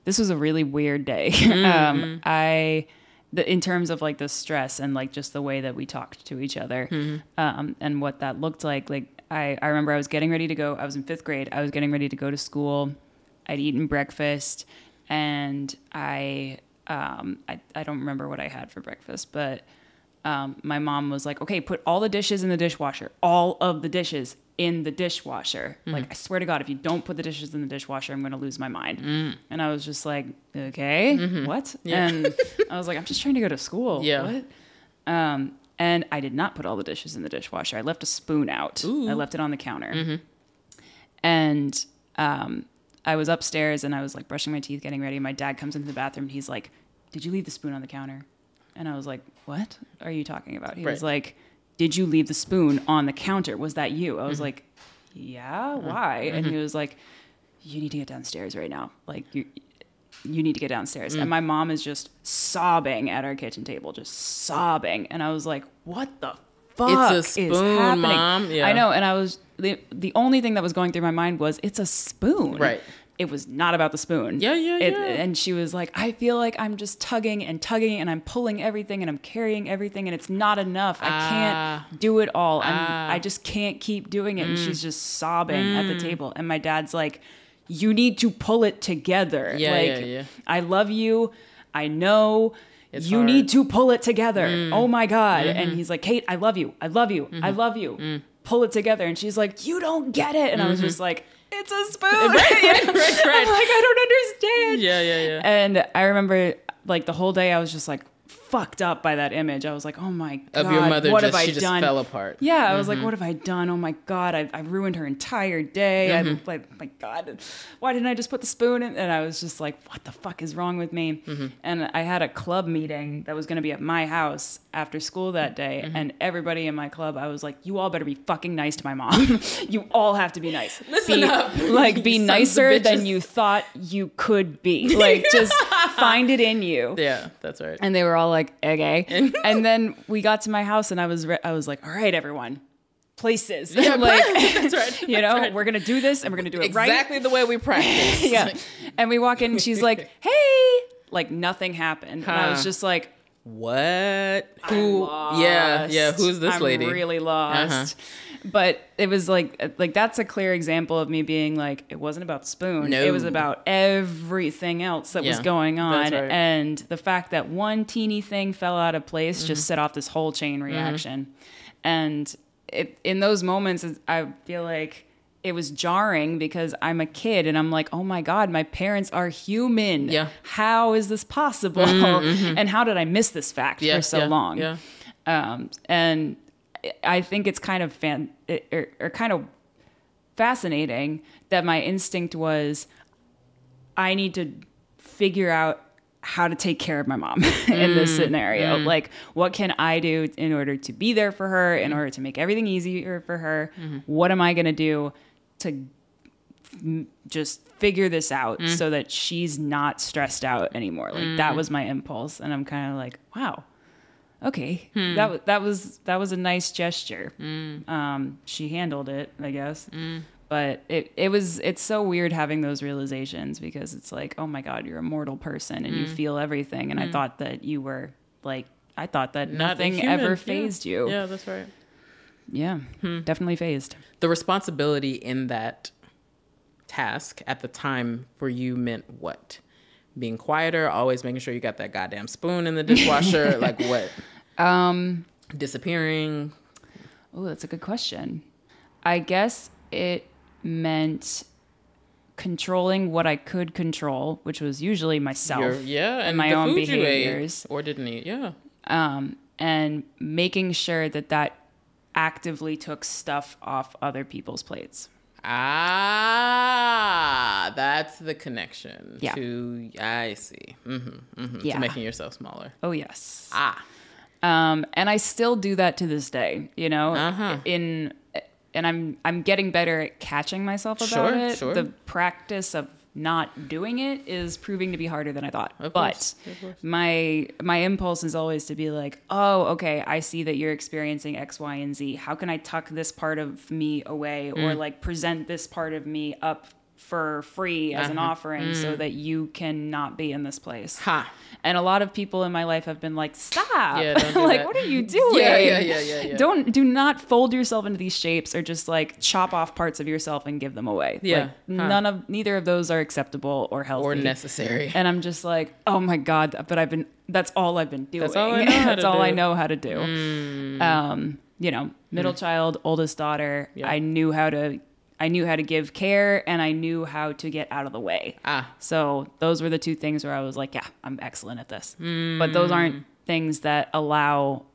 this was a really weird day. [LAUGHS] Hmm, um I the, in terms of like the stress and like just the way that we talked to each other Hmm. um and what that looked like like I I remember I was getting ready to go I was in 5th grade. I was getting ready to go to school. I'd eaten breakfast and I um I I don't remember what I had for breakfast, but um, my mom was like, okay, put all the dishes in the dishwasher, all of the dishes in the dishwasher. Like, I swear to God, if you don't put the dishes in the dishwasher, I'm going to lose my mind. And I was just like, okay, what? Yeah. And [LAUGHS] I was like, I'm just trying to go to school. Yeah. What? Um, and I did not put all the dishes in the dishwasher. I left a spoon out. Ooh. I left it on the counter. And um, I was upstairs and I was like brushing my teeth, getting ready. My dad comes into the bathroom. And he's like, "Did you leave the spoon on the counter?" And I was like, "What are you talking about?" He was like, "Did you leave the spoon on the counter? Was that you?" I was mm-hmm. like, "Yeah. Uh-huh. Why?" And he mm-hmm. was like, "You need to get downstairs right now. Like you." You need to get downstairs. And mm. my mom is just sobbing at our kitchen table, just sobbing. And I was like, what the fuck is spoon, happening? Mom. Yeah. I know. And I was, the, the only thing that was going through my mind was, it's a spoon. Right. It was not about the spoon. Yeah, yeah, It- yeah. And she was like, I feel like I'm just tugging and tugging and I'm pulling everything and I'm carrying everything and it's not enough. I Ah. can't do it all. Ah. I just can't keep doing it. And Mm. she's just sobbing at the table. And my dad's like, you need to pull it together. Yeah, like, yeah, yeah. I love you. I know. It's you hard. Mm. need to pull it together. Oh my God. Mm-hmm. And he's like, Kate, I love you. I love you. I love you. Mm. Pull it together. And she's like, You don't get it. And I was just like, It's a spoon. Mm-hmm. [LAUGHS] right, right, [LAUGHS] I'm right. like, I don't understand. yeah yeah yeah And I remember like the whole day I was just like fucked up by that image. I was like, oh my god, of your mother what just have I she just done? fell apart Yeah, I was like, what have I done? Oh my god, I, I ruined her entire day. Mm-hmm. I like, my god, why didn't I just put the spoon in? And I was just like, what the fuck is wrong with me? Mm-hmm. And I had a club meeting that was going to be at my house after school that day, Mm-hmm. and everybody in my club, I was like, you all better be fucking nice to my mom. [LAUGHS] you all have to be nice. Listen be, up, [LAUGHS] like be you sons of nicer than you thought you could be. [LAUGHS] Like just find it in you. yeah that's right And they were all like, okay. and then we got to my house and I was, re- I was like, all right, everyone, places. Yeah, like, that's right, you know, right. we're going to do this and we're going to do it right. exactly the way we practice Yeah. And we walk in and she's like, hey, like nothing happened. And I was just like, what who yeah yeah who's this I'm lady really lost. But it was like like that's a clear example of me being like it wasn't about spoon. No. It was about everything else that was going on, that's right. and the fact that one teeny thing fell out of place Mm-hmm. just set off this whole chain reaction. And it, in those moments, I feel like it was jarring because I'm a kid and I'm like, oh my God, my parents are human. Yeah. How is this possible? Mm, [LAUGHS] mm-hmm. And how did I miss this fact Yeah, for so yeah, long? yeah. Um, and I think it's kind of fan or, er, or er, kind of fascinating that my instinct was I need to figure out how to take care of my mom [LAUGHS] in this mm, scenario. Mm. Like, what can I do in order to be there for her, in mm-hmm. order to make everything easier for her? Mm-hmm. What am I going to do to f- just figure this out mm. so that she's not stressed out anymore? Like, that mm. was my impulse. And I'm kind of like, wow. Okay, hmm. that was that was that was a nice gesture. Mm. Um, she handled it, I guess but it, it was it's so weird having those realizations because it's like oh my god you're a mortal person and you feel everything and i thought that you were like i thought that Not nothing human. ever Yeah. fazed you Yeah, that's right. Yeah definitely fazed The responsibility in that task at the time for you meant what? Being quieter, always making sure you got that goddamn spoon in the dishwasher, [LAUGHS] like what? um Disappearing. oh that's a good question i guess it meant controlling what i could control which was usually myself Your, yeah, and my the own food you ate behaviors. or didn't eat. Yeah. um, and making sure that that actively took stuff off other people's plates. Ah, that's the connection Yeah. to. I see. Mm-hmm, mm-hmm, Yeah. To making yourself smaller. Oh yes. Ah. Um, and I still do that to this day. You know, Uh-huh. in and I'm I'm getting better at catching myself about Sure, it. sure. The practice of not doing it is proving to be harder than I thought. Of but course, my my impulse is always to be like, oh, okay, I see that you're experiencing X, Y, and Z. How can I tuck this part of me away, Mm. or like present this part of me up for free as an Uh-huh. offering, Mm. so that you cannot be in this place? Ha. And a lot of people in my life have been like, "Stop! Yeah, [LAUGHS] do like, that. what are you doing? Yeah, yeah, yeah, yeah, yeah. Don't do not fold yourself into these shapes or just like chop off parts of yourself and give them away. Yeah, Like, huh. none of neither of those are acceptable or healthy Or necessary. And I'm just like, oh my god! But I've been that's all I've been doing. That's all I know how [LAUGHS] to I do. Mm. know how to do. Um, you know, middle child, oldest daughter. I knew how to. I knew how to give care and I knew how to get out of the way. Ah. So those were the two things where I was like, yeah, I'm excellent at this. But those aren't things that allow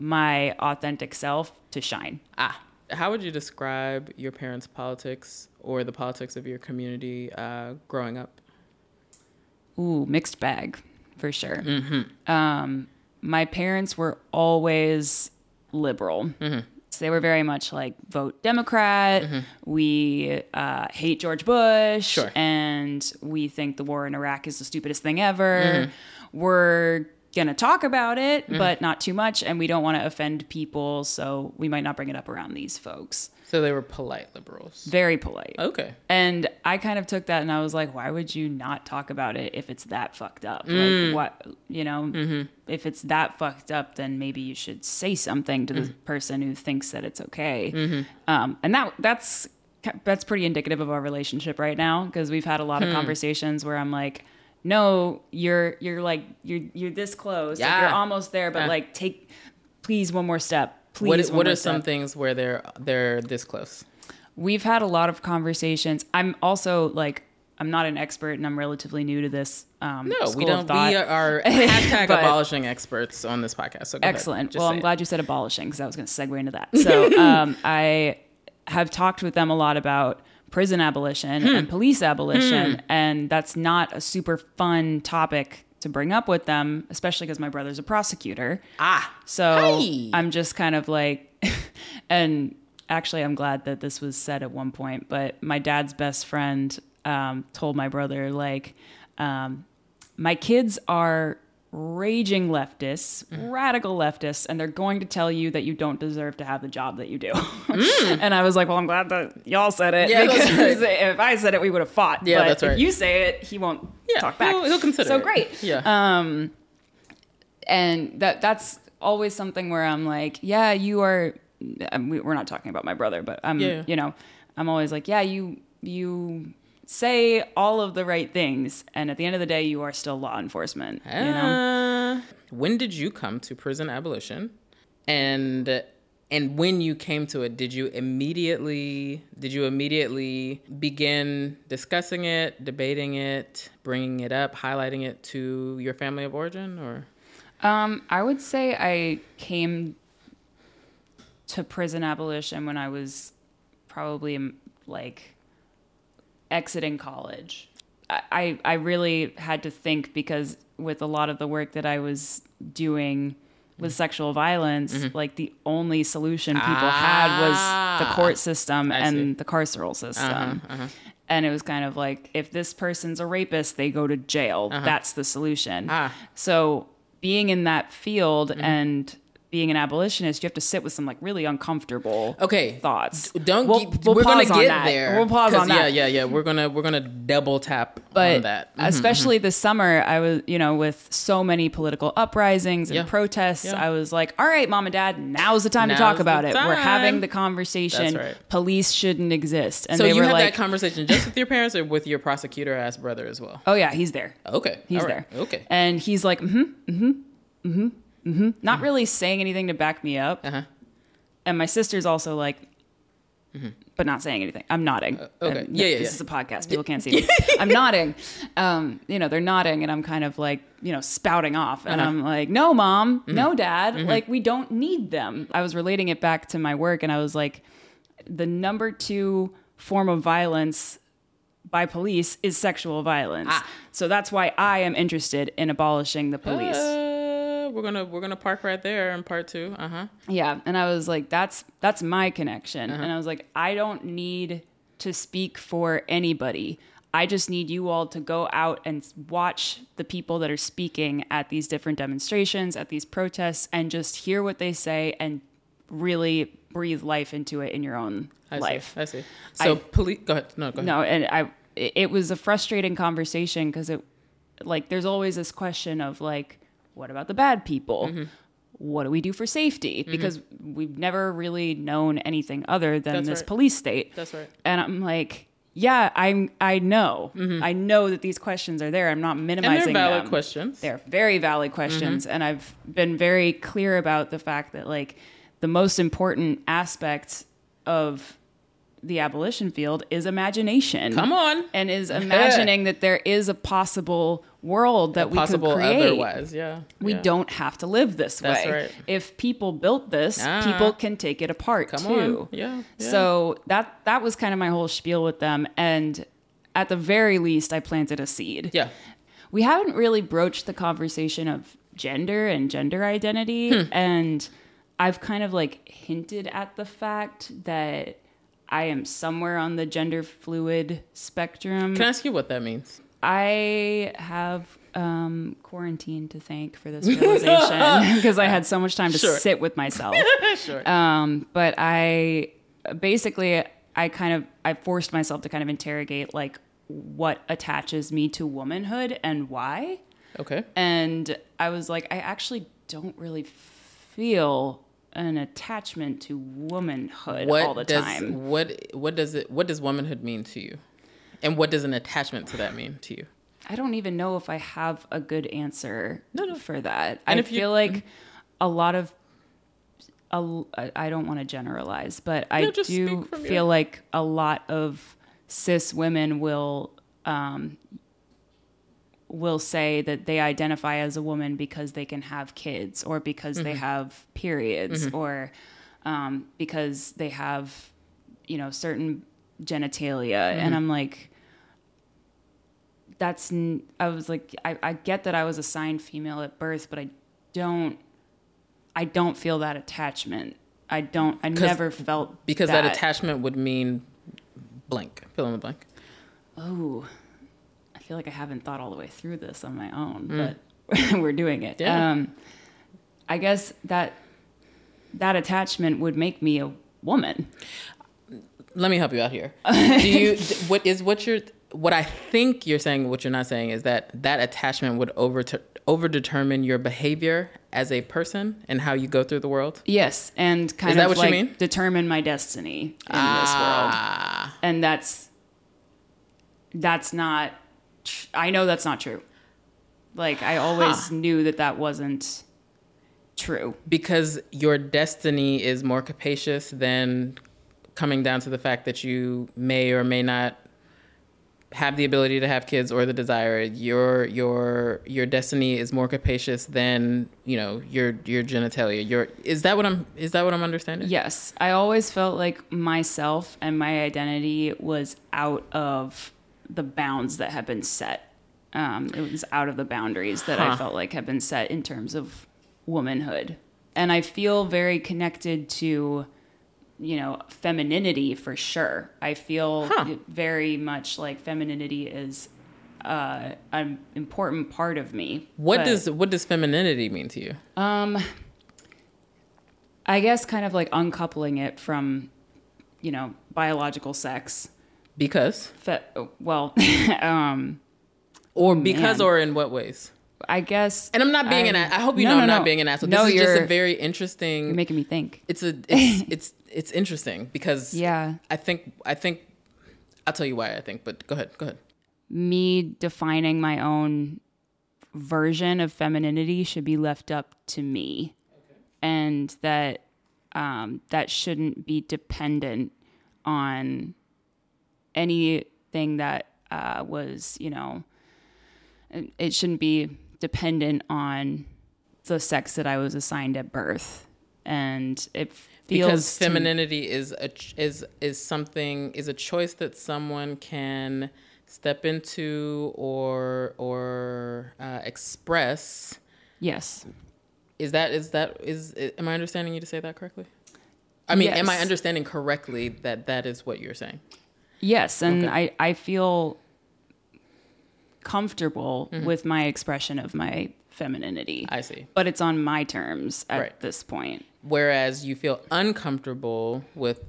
my authentic self to shine. Ah. How would you describe your parents' politics or the politics of your community uh, growing up? Ooh, mixed bag for sure. Um, my parents were always liberal. So they were very much like vote Democrat. Mm-hmm. We uh, hate George Bush, Sure. and we think the war in Iraq is the stupidest thing ever. Mm-hmm. We're gonna talk about it, mm-hmm. but not too much, and we don't want to offend people, so we might not bring it up around these folks. So they were polite liberals. Very polite. Okay. And I kind of took that and I was like, why would you not talk about it if it's that fucked up? Mm. Like, what, you know, Mm-hmm. if it's that fucked up, then maybe you should say something to the Mm. person who thinks that it's okay. Mm-hmm. Um, and that that's that's pretty indicative of our relationship right now because we've had a lot of Hmm. conversations where I'm like, no, you're you're like you're you're this close, like, you're almost there, but Yeah. like take please one more step. Please, What, what are some step. things where they're they're this close? We've had a lot of conversations. I'm also like, I'm not an expert and I'm relatively new to this. Um, No, we don't. We are [LAUGHS] hashtag abolishing experts on this podcast. So. Excellent. Well, I'm it. glad you said abolishing because I was going to segue into that. [LAUGHS] So um, I have talked with them a lot about prison abolition Hmm. and police abolition, and that's not a super fun topic to bring up with them, especially because my brother's a prosecutor. Ah. So Hey. I'm just kind of like, [LAUGHS] and actually, I'm glad that this was said at one point. But my dad's best friend um, told my brother, like, um, my kids are raging leftists, radical leftists, and they're going to tell you that you don't deserve to have the job that you do. [LAUGHS] and I was like, well, I'm glad that y'all said it Mm. Yeah, because right. [LAUGHS] if I said it, we would have fought. Yeah, but that's right. If you say it, he won't Yeah, talk back. He'll, he'll consider. So it. great Yeah. um and that that's always something where i'm like yeah you are um, we- we're not talking about my brother but i'm Yeah. you know i'm always like yeah you you say all of the right things and at the end of the day you are still law enforcement you know Uh, when did you come to prison abolition? And and when you came to it, did you immediately did you immediately begin discussing it, debating it, bringing it up, highlighting it to your family of origin, or? Um, I would say I came to prison abolition when I was probably um, like exiting college. I, I, really had to think because with a lot of the work that I was doing with sexual violence, Mm-hmm. like the only solution people had was the court system Ah. I and see. the carceral system. uh-huh. And it was kind of like if this person's a rapist, they go to jail. That's the solution. Uh-huh. Ah. Mm-hmm. So being in that field and being an abolitionist, you have to sit with some like really uncomfortable Okay. thoughts. Don't. We'll- get, we'll we're gonna on get that. there. We'll pause on that. Yeah, yeah, yeah. We're gonna we're gonna double tap but on that. Mhm. especially this summer i was you know with so many political uprisings and Yeah. protests Yeah. i was like all right mom and dad now's the time to talk about it we're having the conversation right. police shouldn't exist and So you had like that conversation just with your parents or with your prosecutor ass brother as well? oh yeah he's there Okay, he's right, there Okay. and he's like mm-hmm mm-hmm mm-hmm mm-hmm not really saying anything to back me up Uh-huh. and my sister's also like but not saying anything i'm nodding Mm-hmm. Uh, okay. And Yeah, yeah, this yeah. is a podcast people can't see [LAUGHS] me i'm nodding um, you know they're nodding and i'm kind of like you know spouting off and Uh-huh. i'm like no mom Mm-hmm. no dad like we don't need them i was relating it back to my work and i was like the number two form of violence by police is sexual violence Ah. so that's why i am interested in abolishing the police Uh, we're gonna we're gonna park right there in part two. Uh huh. Yeah, and I was like, that's that's my connection, Uh-huh. and I was like, I don't need to speak for anybody. I just need you all to go out and watch the people that are speaking at these different demonstrations, at these protests, and just hear what they say and really breathe life into it in your own I life. see. I see. So police. Go ahead. No, go ahead. No, and I it it was a frustrating conversation because it like there's always this question of like what about the bad people? Mm-hmm. What do we do for safety? Because we've never really known anything other than That's this right. police state. That's right. And I'm like, yeah, I'm I know. I know that these questions are there. I'm not Mm-hmm. And minimizing they're valid them. questions. They're very valid questions. Mm-hmm. And I've been very clear about the fact that, like, the most important aspect of the abolition field is imagination. Come on. And is [LAUGHS] imagining that there is a possible world that we Possible could create. otherwise. Yeah. We yeah. don't have to live this That's way. right. If people built this, Ah. people can take it apart Come too. on. Yeah. yeah. So that that was kind of my whole spiel with them. And at the very least, I planted a seed. Yeah. We haven't really broached the conversation of gender and gender identity. Hmm. And I've kind of like hinted at the fact that I am somewhere on the gender fluid spectrum. Can I ask you what that means? I have um, quarantine to thank for this realization [LAUGHS] because I had so much time to Sure. sit with myself. [LAUGHS] sure. Um, but I basically I kind of I forced myself to kind of interrogate like what attaches me to womanhood and why. okay. And I was like, I actually don't really feel an attachment to womanhood What all the does time. what what does it what does womanhood mean to you, and what does an attachment to that mean to you? I don't even know if I have a good answer No, no. for that. And I feel like a lot of a, I don't want to generalize, but I No, just do feel like a lot of cis women will um, will say that they identify as a woman because they can have kids or because they Mm-hmm. have periods or um, because they have you know certain genitalia Mm-hmm. and i'm like that's n- i was like I, I get that i was assigned female at birth but i don't i don't feel that attachment i don't I never felt Because that, attachment would mean blank. Fill in the blank. oh feel like i haven't thought all the way through this on my own but [LAUGHS] we're doing it Mm. Yeah. um i guess that that attachment would make me a woman Let me help you out here. [LAUGHS] Do you what is what you're what I think you're saying? What you're not saying is that that attachment would over over determine your behavior as a person and how you go through the world. yes and kind Is that of what you like mean? determine my destiny in this world Ah, and that's that's not i know that's not true. Like i always knew that that wasn't true. because your destiny is more capacious than coming down to the fact that you may or may not have the ability to have kids or the desire. Your your your destiny is more capacious than you know your your genitalia. Your is that what i'm is that what i'm understanding? Yes, I always felt like myself and my identity was out of the bounds that had been set. Um, it was out of the boundaries that I felt like had been set in terms of womanhood. And I feel very connected to, you know, femininity for sure. I feel Huh. very much like femininity is uh, an important part of me. what But- does what does femininity mean to you um, I guess kind of like uncoupling it from, you know, biological sex. Because Fe- well, [LAUGHS] um, or because man. or in what ways I guess. and i'm not being an I hope you No, know no, i'm not no. being an asshole No, this is just a you're- very You're interesting making me think. it's a it's [LAUGHS] it's it's interesting because Yeah. I think I think I'll tell you why I think, but go ahead, go ahead. Me defining my own version of femininity should be left up to me, and that um, that shouldn't be dependent on anything that uh, was, you know, it- shouldn't be dependent on the sex that I was assigned at birth, and it feels Because to- femininity is a ch- is is something is a choice that someone can step into or or uh, express. yes, Is that is that is am I understanding you to say that correctly? I mean, am I understanding correctly that that is what you're saying? Yes, and Okay. I, I feel comfortable Mm-hmm. with my expression of my femininity. I see. but it's on my terms at Right. this point. whereas you feel uncomfortable with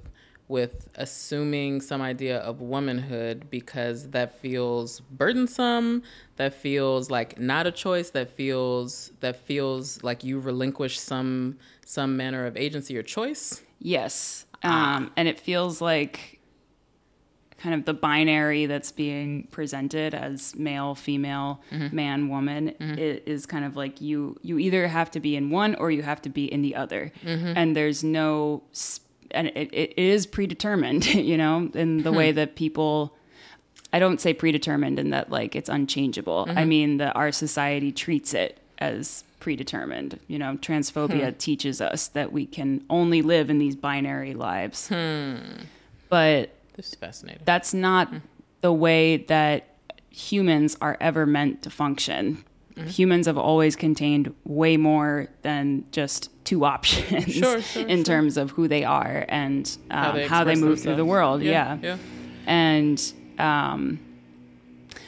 with assuming some idea of womanhood because that feels burdensome that feels like not a choice that feels that feels like you relinquish some some manner of agency or choice Yes. Ah. Um, and it feels like kind of the binary that's being presented as male, female, Mm-hmm. man, woman is kind of like you you either have to be in one or you have to be in the other. Mm-hmm. And there's no and it, it is predetermined, [LAUGHS] you know, in the way Hmm. that people I don't say predetermined in that like it's unchangeable. Mm-hmm. I mean that our society treats it as predetermined. You know, transphobia Hmm. teaches us that we can only live in these binary lives. Hmm. But this is fascinating that's not the way that humans are ever meant to function. Mm-hmm. Humans have always contained way more than just two [LAUGHS] options Sure, sure, in sure. terms of who they are and um, how they, express move through the world. Yeah. yeah And um,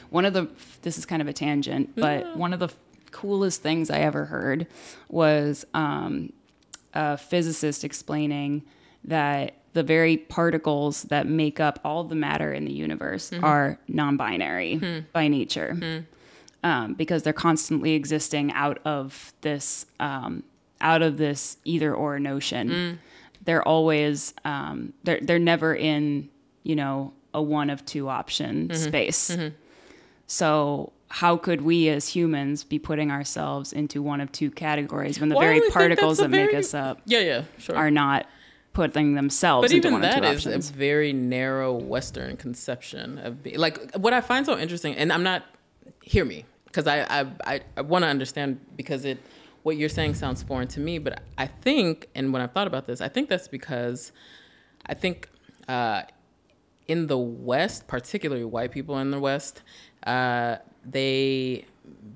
one of the, this is kind of a tangent, but one of the coolest things I ever heard was um, a physicist explaining that the very particles that make up all the matter in the universe are non binary by nature. Um, because they're constantly existing out of this um, out of this either or notion. They're always um, they're they're never in you know a one of two option Mm-hmm. space. So how could we as humans be putting ourselves into one of two categories when the I very particles that a make us up yeah yeah sure are not putting themselves but into even one that is options? a very narrow western conception of be- like what i find so interesting and i'm not hear me because i i, I, I want to understand because it what you're saying sounds foreign to me but i think and when i've thought about this i think that's because i think uh, in the west particularly white people in the west uh, they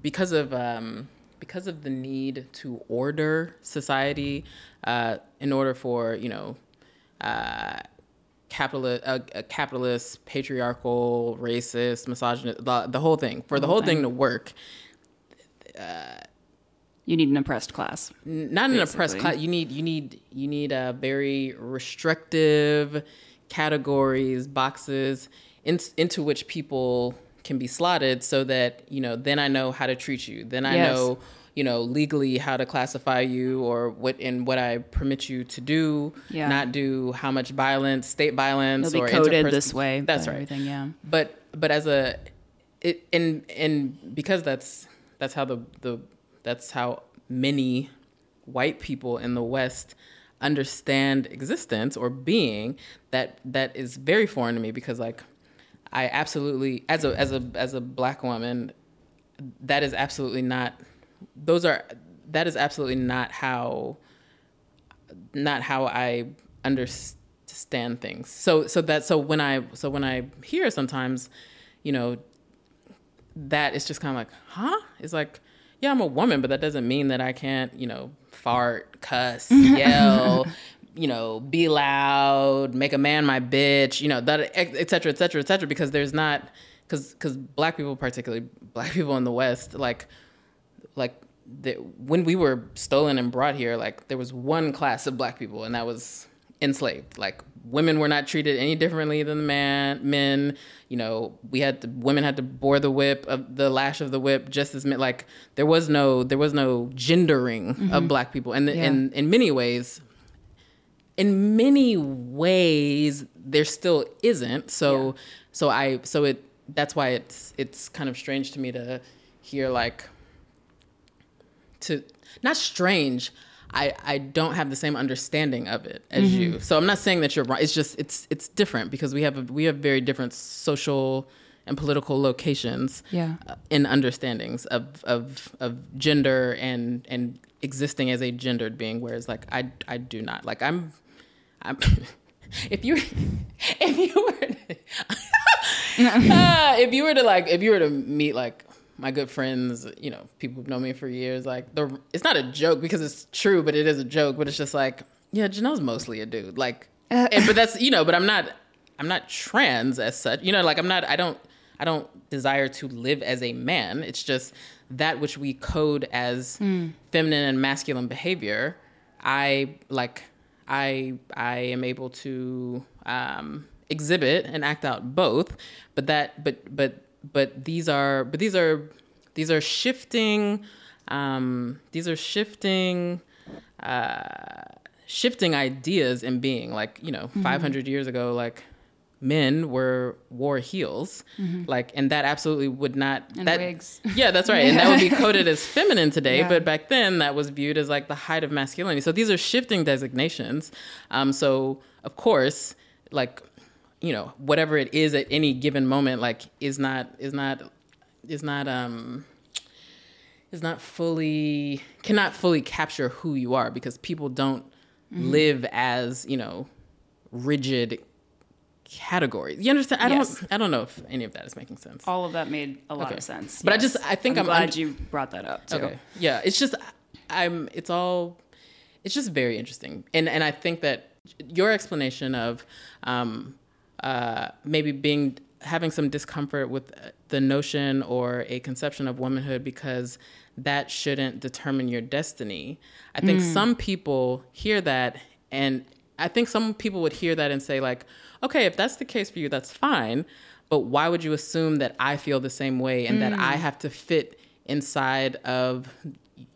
because of um, because of the need to order society uh, in order for you know uh, capitalist, uh, uh, capitalist, patriarchal, racist, misogynist, the, the whole thing. For the Whole whole thing thing. to work, you need an oppressed class. n- not an oppressed class. You need you need you need a very restrictive categories, boxes in, into which people can be slotted, so that you know. Then I know how to treat you. Then I Yes. know you know legally how to classify you or what and what I permit you to do, Yeah. not do, how much violence, state violence, They'll or coded this way. That's right Everything, yeah. but but as a it and and because that's that's how the the that's how many white people in the West understand existence or being that that is very foreign to me because like I absolutely as a as a as a black woman that is absolutely not those are that is absolutely not how not how I understand things. So so that so when I so when I hear sometimes, you know, that it's just kind of like, huh? It's like, yeah, I'm a woman, but that doesn't mean that I can't, you know, fart, cuss, [LAUGHS] yell, you know, be loud, make a man my bitch, you know, that et cetera, et cetera, et cetera, because there's not, because because black people, particularly black people in the West, like like the, when we were stolen and brought here, like there was one class of black people, and that was enslaved. Like women were not treated any differently than the man men. You know, we had to, women had to bore the whip of the lash of the whip just as men. Like there was no there was no gendering mm-hmm. of black people, and yeah. in in many ways, in many ways there still isn't. So yeah. so I so it that's why it's it's kind of strange to me to hear like to not strange I, I don't have the same understanding of it as mm-hmm. you. So I'm not saying that you're wrong. It's just it's it's different because we have a, we have very different social and political locations yeah. Uh, in understandings of, of of gender and and existing as a gendered being whereas like I I do not. Like I'm I'm [LAUGHS] if you [LAUGHS] if you were to, uh, [LAUGHS] if you were to like if you were to meet like my good friends, you know, people who've known me for years, like the it's not a joke because it's true, but it is a joke. But it's just like, yeah, Janelle's mostly a dude. Like, uh, and, but that's you know, but I'm not, I'm not trans as such. You know, like I'm not, I don't, I don't desire to live as a man. It's just that which we code as mm. feminine and masculine behavior. I like, I I am able to um, exhibit and act out both, but that, but but but these are but these are these are shifting um, these are shifting uh, shifting ideas in being like you know mm-hmm. 500 years ago like men were wore heels mm-hmm. like and that absolutely would not and that wigs. [LAUGHS] yeah that's right and that would be coded as [LAUGHS] feminine today yeah. but back then that was viewed as like the height of masculinity so these are shifting designations um, so of course like you know whatever it is at any given moment like is not is not is not um is not fully cannot fully capture who you are because people don't mm-hmm. live as you know rigid categories you understand i yes. don't i don't know if any of that is making sense all of that made a lot okay. of sense but yes. i just i think i'm, I'm glad un- you brought that up too. okay yeah it's just i'm it's all it's just very interesting and and i think that your explanation of um uh, maybe being having some discomfort with the notion or a conception of womanhood because that shouldn't determine your destiny. I think mm. some people hear that and I think some people would hear that and say like, okay, if that's the case for you, that's fine. But why would you assume that I feel the same way and mm. that I mm. have to fit inside of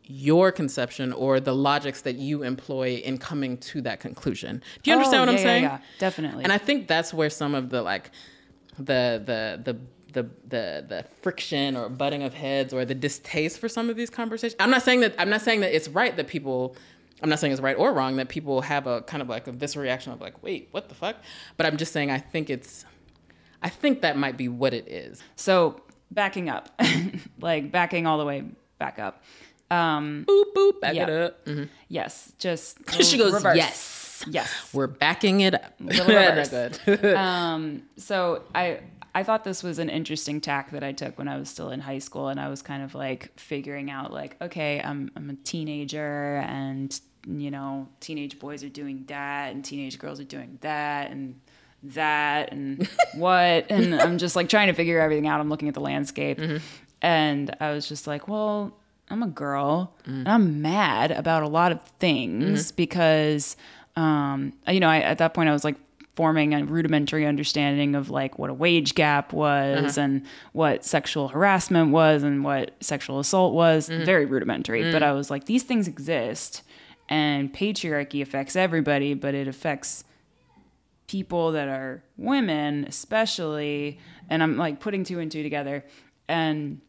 your conception or the logics that you employ in coming to that conclusion. Do you understand oh, what yeah, I'm saying? Yeah, yeah, definitely. And I think that's where some of the like the the the the the the friction or butting of heads or the distaste for some of these conversations. I'm not saying that I'm not saying that it's right that people I'm not saying it's right or wrong that people have a kind of like a visceral reaction of like, wait, what the fuck? But I'm just saying I think it's I think that might be what it is. So backing up, [LAUGHS] like backing all the way back up. Um, boop boop, back yeah. it up. Mm-hmm. Yes, just [LAUGHS] she goes reverse. yes, yes. We're backing it up. good. [LAUGHS] [LAUGHS] um, so I I thought this was an interesting tack that I took when I was still in high school, and I was kind of like figuring out like, okay, I'm I'm a teenager, and you know, teenage boys are doing that, and teenage girls are doing that, and that, and what, and I'm just like trying to figure everything out. I'm looking at the landscape, mm-hmm. and I was just like, well I'm a girl mm. and I'm mad about a lot of things mm-hmm. because, um, you know, I, at that point I was like forming a rudimentary understanding of like what a wage gap was uh-huh. and what sexual harassment was and what sexual assault was. Mm-hmm. Very rudimentary. Mm. But I was like, these things exist and patriarchy affects everybody, but it affects people that are women, especially. And I'm like putting two and two together. And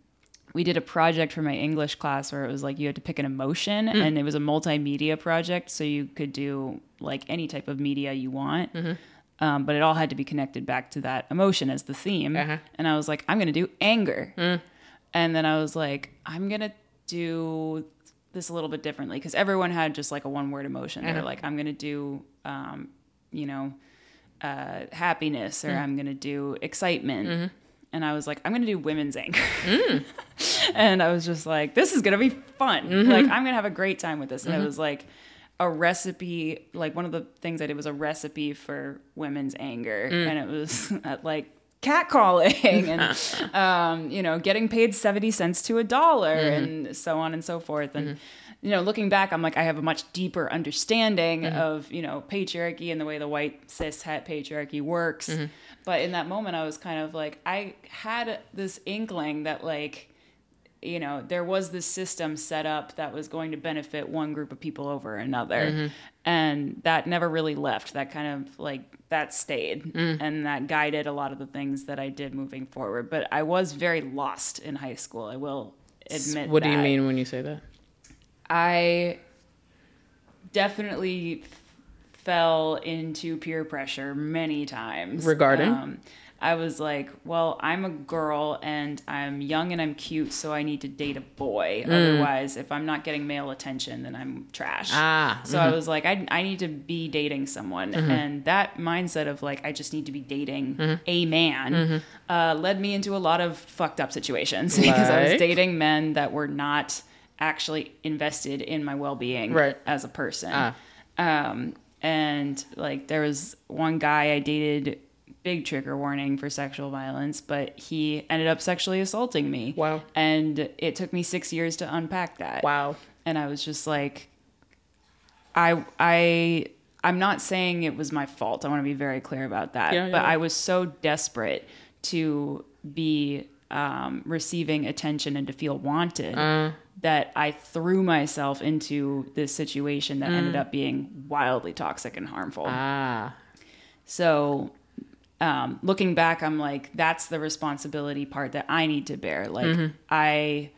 we did a project for my English class where it was like you had to pick an emotion and it was a multimedia project. So you could do like any type of media you want. Um, but it all had to be connected back to that emotion as the theme. Uh-huh. And I was like, I'm going to do anger. And then I was like, I'm going to do this a little bit differently because everyone had just like a one word emotion. They're like, I'm going to do, um, you know, uh, happiness or I'm going to do excitement. And I was like, I'm going to do women's anger. Mm. [LAUGHS] and I was just like, this is going to be fun. Mm-hmm. Like, I'm going to have a great time with this. And it mm-hmm. was like, a recipe like one of the things i did was a recipe for women's anger mm. and it was [LAUGHS] at like catcalling and [LAUGHS] um, you know getting paid 70 cents to a dollar mm-hmm. and so on and so forth. And mm-hmm. you know looking back i'm like i have a much deeper understanding mm-hmm. of you know patriarchy and the way the white cis het patriarchy works. But in that moment i was kind of like i had this inkling that like you know, there was this system set up that was going to benefit one group of people over another. And that never really left. That kind of like that stayed and that guided a lot of the things that I did moving forward. But I was very lost in high school. I will admit What do you mean when you say that? I definitely f- fell into peer pressure many times. Regarding? Um, I was like, well, I'm a girl and I'm young and I'm cute, so I need to date a boy. Otherwise, if I'm not getting male attention, then I'm trash. Ah, So I was like, I, I need to be dating someone. And that mindset of like, I just need to be dating a man uh, led me into a lot of fucked up situations [LAUGHS] because I was dating men that were not actually invested in my well being Right. as a person. Ah. Um, and like, there was one guy I dated. Big trigger warning for sexual violence, but he ended up sexually assaulting me. Wow. And it took me six years to unpack that Wow. and I was just like, I I I'm not saying it was my fault. I want to be very clear about that. Yeah, yeah, but. I was so desperate to be um, receiving attention and to feel wanted Uh. that I threw myself into this situation that Mm. ended up being wildly toxic and harmful. Ah. So, um, looking back, I'm like, that's the responsibility part that I need to bear. Like, Mm-hmm. I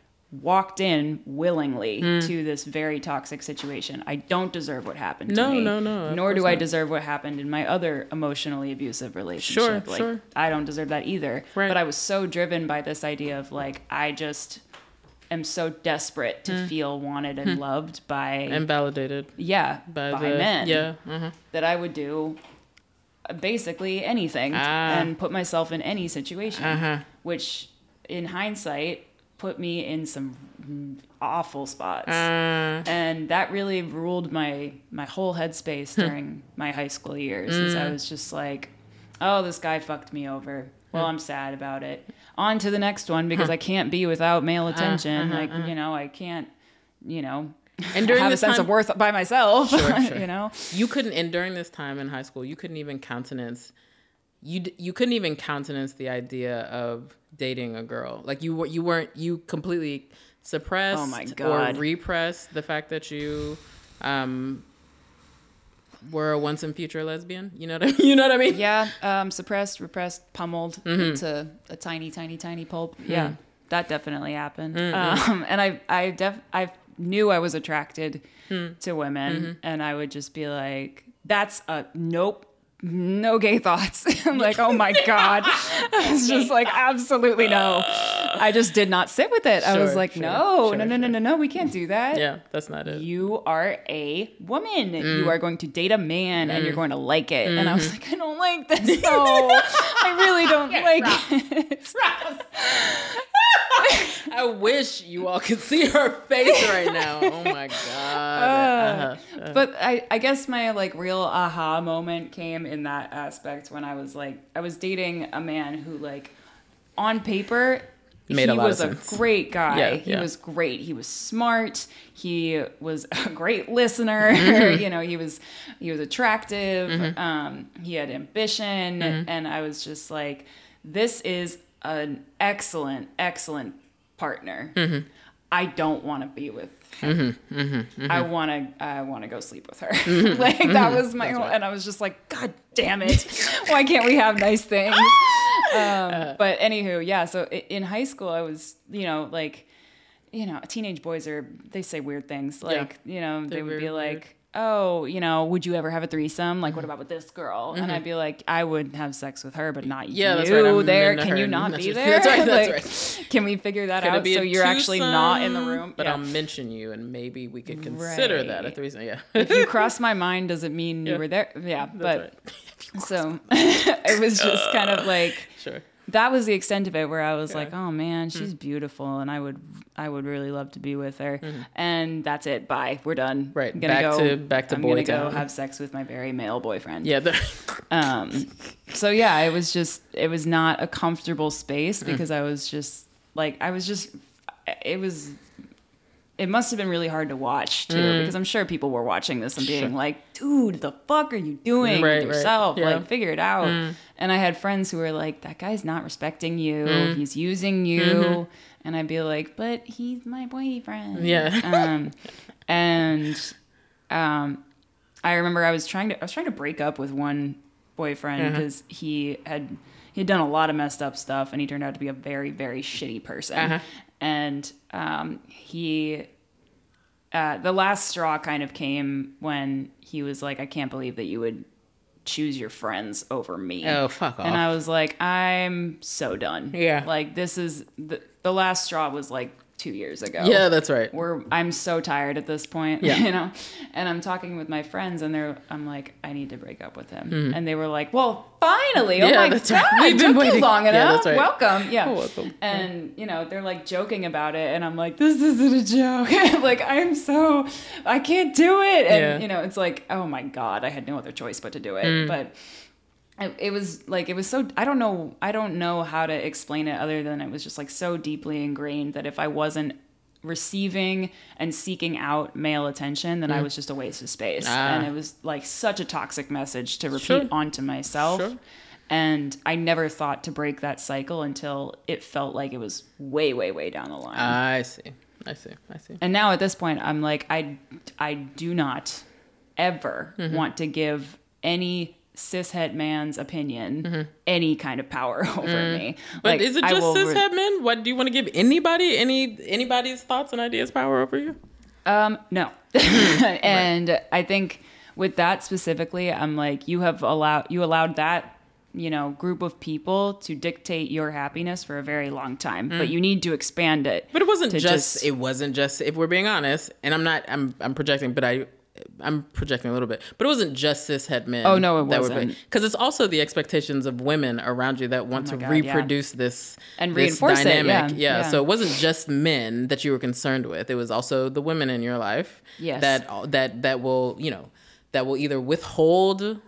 walked in willingly Mm. to this very toxic situation. I don't deserve what happened to No, me. no, no, Nor do I not. deserve what happened in my other emotionally abusive relationship. Sure, like, sure. I don't deserve that either. Right. But I was so driven by this idea of like, I just am so desperate to Mm. feel wanted and loved by, And validated yeah, by, by, the men Yeah. Uh-huh. that I would do basically anything Ah. and put myself in any situation, Uh-huh. which in hindsight put me in some awful spots. Uh, and that really ruled my my whole headspace Hmm. during my high school years. Is Mm. I was just like, oh, this guy fucked me over. Well, Hmm. I'm sad about it. On to the next one because I can't be without male attention. uh-huh, like you know, I can't. You know, And during have a sense time- of worth by myself. Sure, [LAUGHS] sure. you know. you couldn't, and during this time in high school, you couldn't even countenance. You you couldn't even countenance the idea of dating a girl. Like you were you weren't you completely suppressed Oh my God. or repressed the fact that you um were a once and future lesbian. You know what I mean? [LAUGHS] You know what I mean? Yeah, um, suppressed, repressed, pummeled Mm-hmm. into a tiny, tiny, tiny pulp. Yeah, that definitely happened. Mm-hmm. Um, and I, I def, I knew I was attracted Hmm. to women, Mm-hmm. and I would just be like, "That's a nope." No gay thoughts. [LAUGHS] I'm like, oh my [LAUGHS] God. I was just like, absolutely no. I just did not sit with it. I was like, sure, no, sure, no, no, no, no, no, we can't do that. Yeah, that's not it. You are a woman. Mm. You are going to date a man and you're going to like it. And I was Mm-hmm. like, I don't like this. [LAUGHS] No, I really don't like it. I wish you all could see her face right now. Oh my god. Uh-huh. But I, I guess my like real aha moment came in that aspect when I was like, I was dating a man who like on paper Made he a lot of was a great guy. Yeah, he yeah. was great. He was smart. He was a great listener. Mm-hmm. [LAUGHS] you know, he was he was attractive. Mm-hmm. Um, he had ambition, and I was just like, this is an excellent, excellent partner. Mm-hmm. I don't want to be with him. Mm-hmm. I want to I want to go sleep with her. [LAUGHS] like that was my whole, and I was just like, God damn it! Why can't we have nice things? [LAUGHS] um, but anywho, yeah. So in high school, I was, you know, like, you know, teenage boys are they say weird things. Like, you know, they They're would be like. weird. "Oh, you know, would you ever have a threesome? Like, what about with this girl?" And I'd be like, "I would have sex with her, but not Mm-hmm. Yeah, you. that's right, I'm there, can you not be [LAUGHS] there? that's right, that's Like, right. Can we figure that Could out so you're actually not in the room? But Yeah. I'll mention you, and maybe we could consider that a Right. threesome. Yeah, if you cross [LAUGHS] my mind, does it mean Yeah. you were there? Yeah, That's but right. [LAUGHS] so it was just kind of like. That was the extent of it where I was like, oh man, she's Mm. beautiful and I would I would really love to be with her. And that's it. Bye. We're done. Right, I'm gonna back go, to- back to I'm boy town. go have sex with my very male boyfriend. Yeah, the, [LAUGHS] Um so yeah, it was just it was not a comfortable space Mm. because I was just like I was just it was it must have been really hard to watch too Mm. because I'm sure people were watching this and being like, "Dude, the fuck are you doing Right, with right. yourself? Yeah. Like, figure it out." And I had friends who were like, "That guy's not respecting you. Mm. He's using you." Mm-hmm. And I'd be like, "But he's my boyfriend." Yeah. um, and um, I remember I was trying to I was trying to break up with one boyfriend Uh-huh. because he had he had done a lot of messed up stuff and he turned out to be a very very shitty person. Uh-huh. And um, he uh, the last straw kind of came when he was like, "I can't believe that you would choose your friends over me." oh fuck off. And I was like, I'm so done. Yeah. Like this is the the last straw was like two years ago. yeah, that's right. We're I'm so tired at this point. [LAUGHS] Yeah. You know? And I'm talking with my friends and they're I'm like, I need to break up with him. And they were like, Well, finally. Oh. Yeah, my that's god. right. We've been waiting. long Yeah, enough. that's right. Welcome. Yeah. You're welcome. And you know, they're like joking about it and I'm like, This isn't a joke. [LAUGHS] like I'm so I can't do it. And Yeah. you know, it's like, oh my God, I had no other choice but to do it. Mm. But it, it was like it was so i don't know i don't know how to explain it other than it was just like so deeply ingrained that if i wasn't receiving and seeking out male attention then i was just a waste of space Mm. Ah. and it was like such a toxic message to repeat Sure. onto myself Sure. and i never thought to break that cycle until it felt like it was way way way down the line I see. I see. I see. and now at this point, I'm like, I, I do not ever Mm-hmm. want to give any cishet man's opinion any kind of power [LAUGHS] over me. Mm-hmm. But Like, is it just will re- cishet men? What do you want to give anybody any anybody's thoughts and ideas power over you? Um, no. [LAUGHS] and I think with that specifically, I'm like, you have allowed you allowed that you know group of people to dictate your happiness for a very long time, but you need to expand it. Mm. But it wasn't to just, it wasn't just if we're being honest, and I'm not I'm I'm projecting, but I I'm projecting a little bit. But it wasn't just cishet men. Oh, no, it wasn't. Because it's also the expectations of women around you that want Oh to God, yeah. reproduce this And this reinforce it, dynamic. yeah, yeah. So it wasn't just men that you were concerned with. It was also the women in your life. Yes. That that that will you know that will either withhold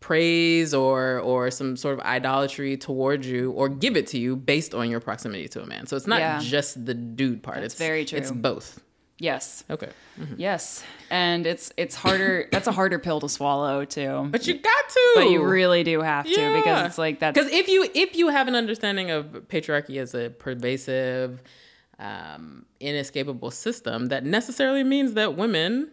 praise or or some sort of idolatry towards you or give it to you based on your proximity to a man. So it's not Yeah. just the dude part. That's it's very true. It's both. Yes. Okay. Yes, and it's it's harder. that's a harder pill to swallow too. But you got to. But you really do have to because it's like that. Because if you if you have an understanding of patriarchy as a pervasive, um, inescapable system, that necessarily means that women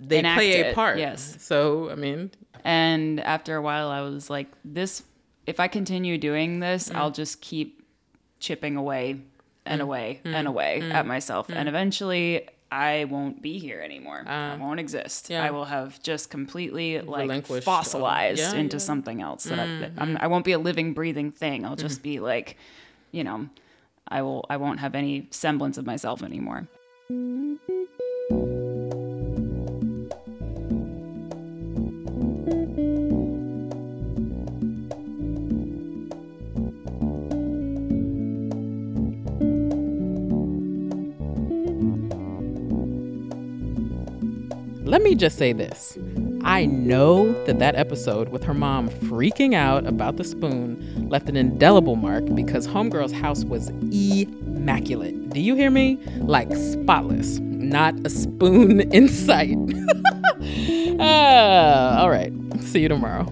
they Enact play a it, part. yes. So I mean, And after a while, I was like, this. If I continue doing this, Mm. I'll just keep chipping away and away Mm. and away at myself, and eventually. I won't be here anymore. I won't exist. Uh, yeah. I will have just completely like fossilized yeah, into yeah. Mm-hmm. something else. That I, I'm, I won't be a living, breathing thing. I'll just be like, you know, I will. I won't have any semblance of myself anymore. Let me just say this. I know that that episode with her mom freaking out about the spoon left an indelible mark because Homegirl's house was immaculate. Do you hear me? Like spotless, not a spoon [LAUGHS] in sight. [LAUGHS] uh, all right. See you tomorrow.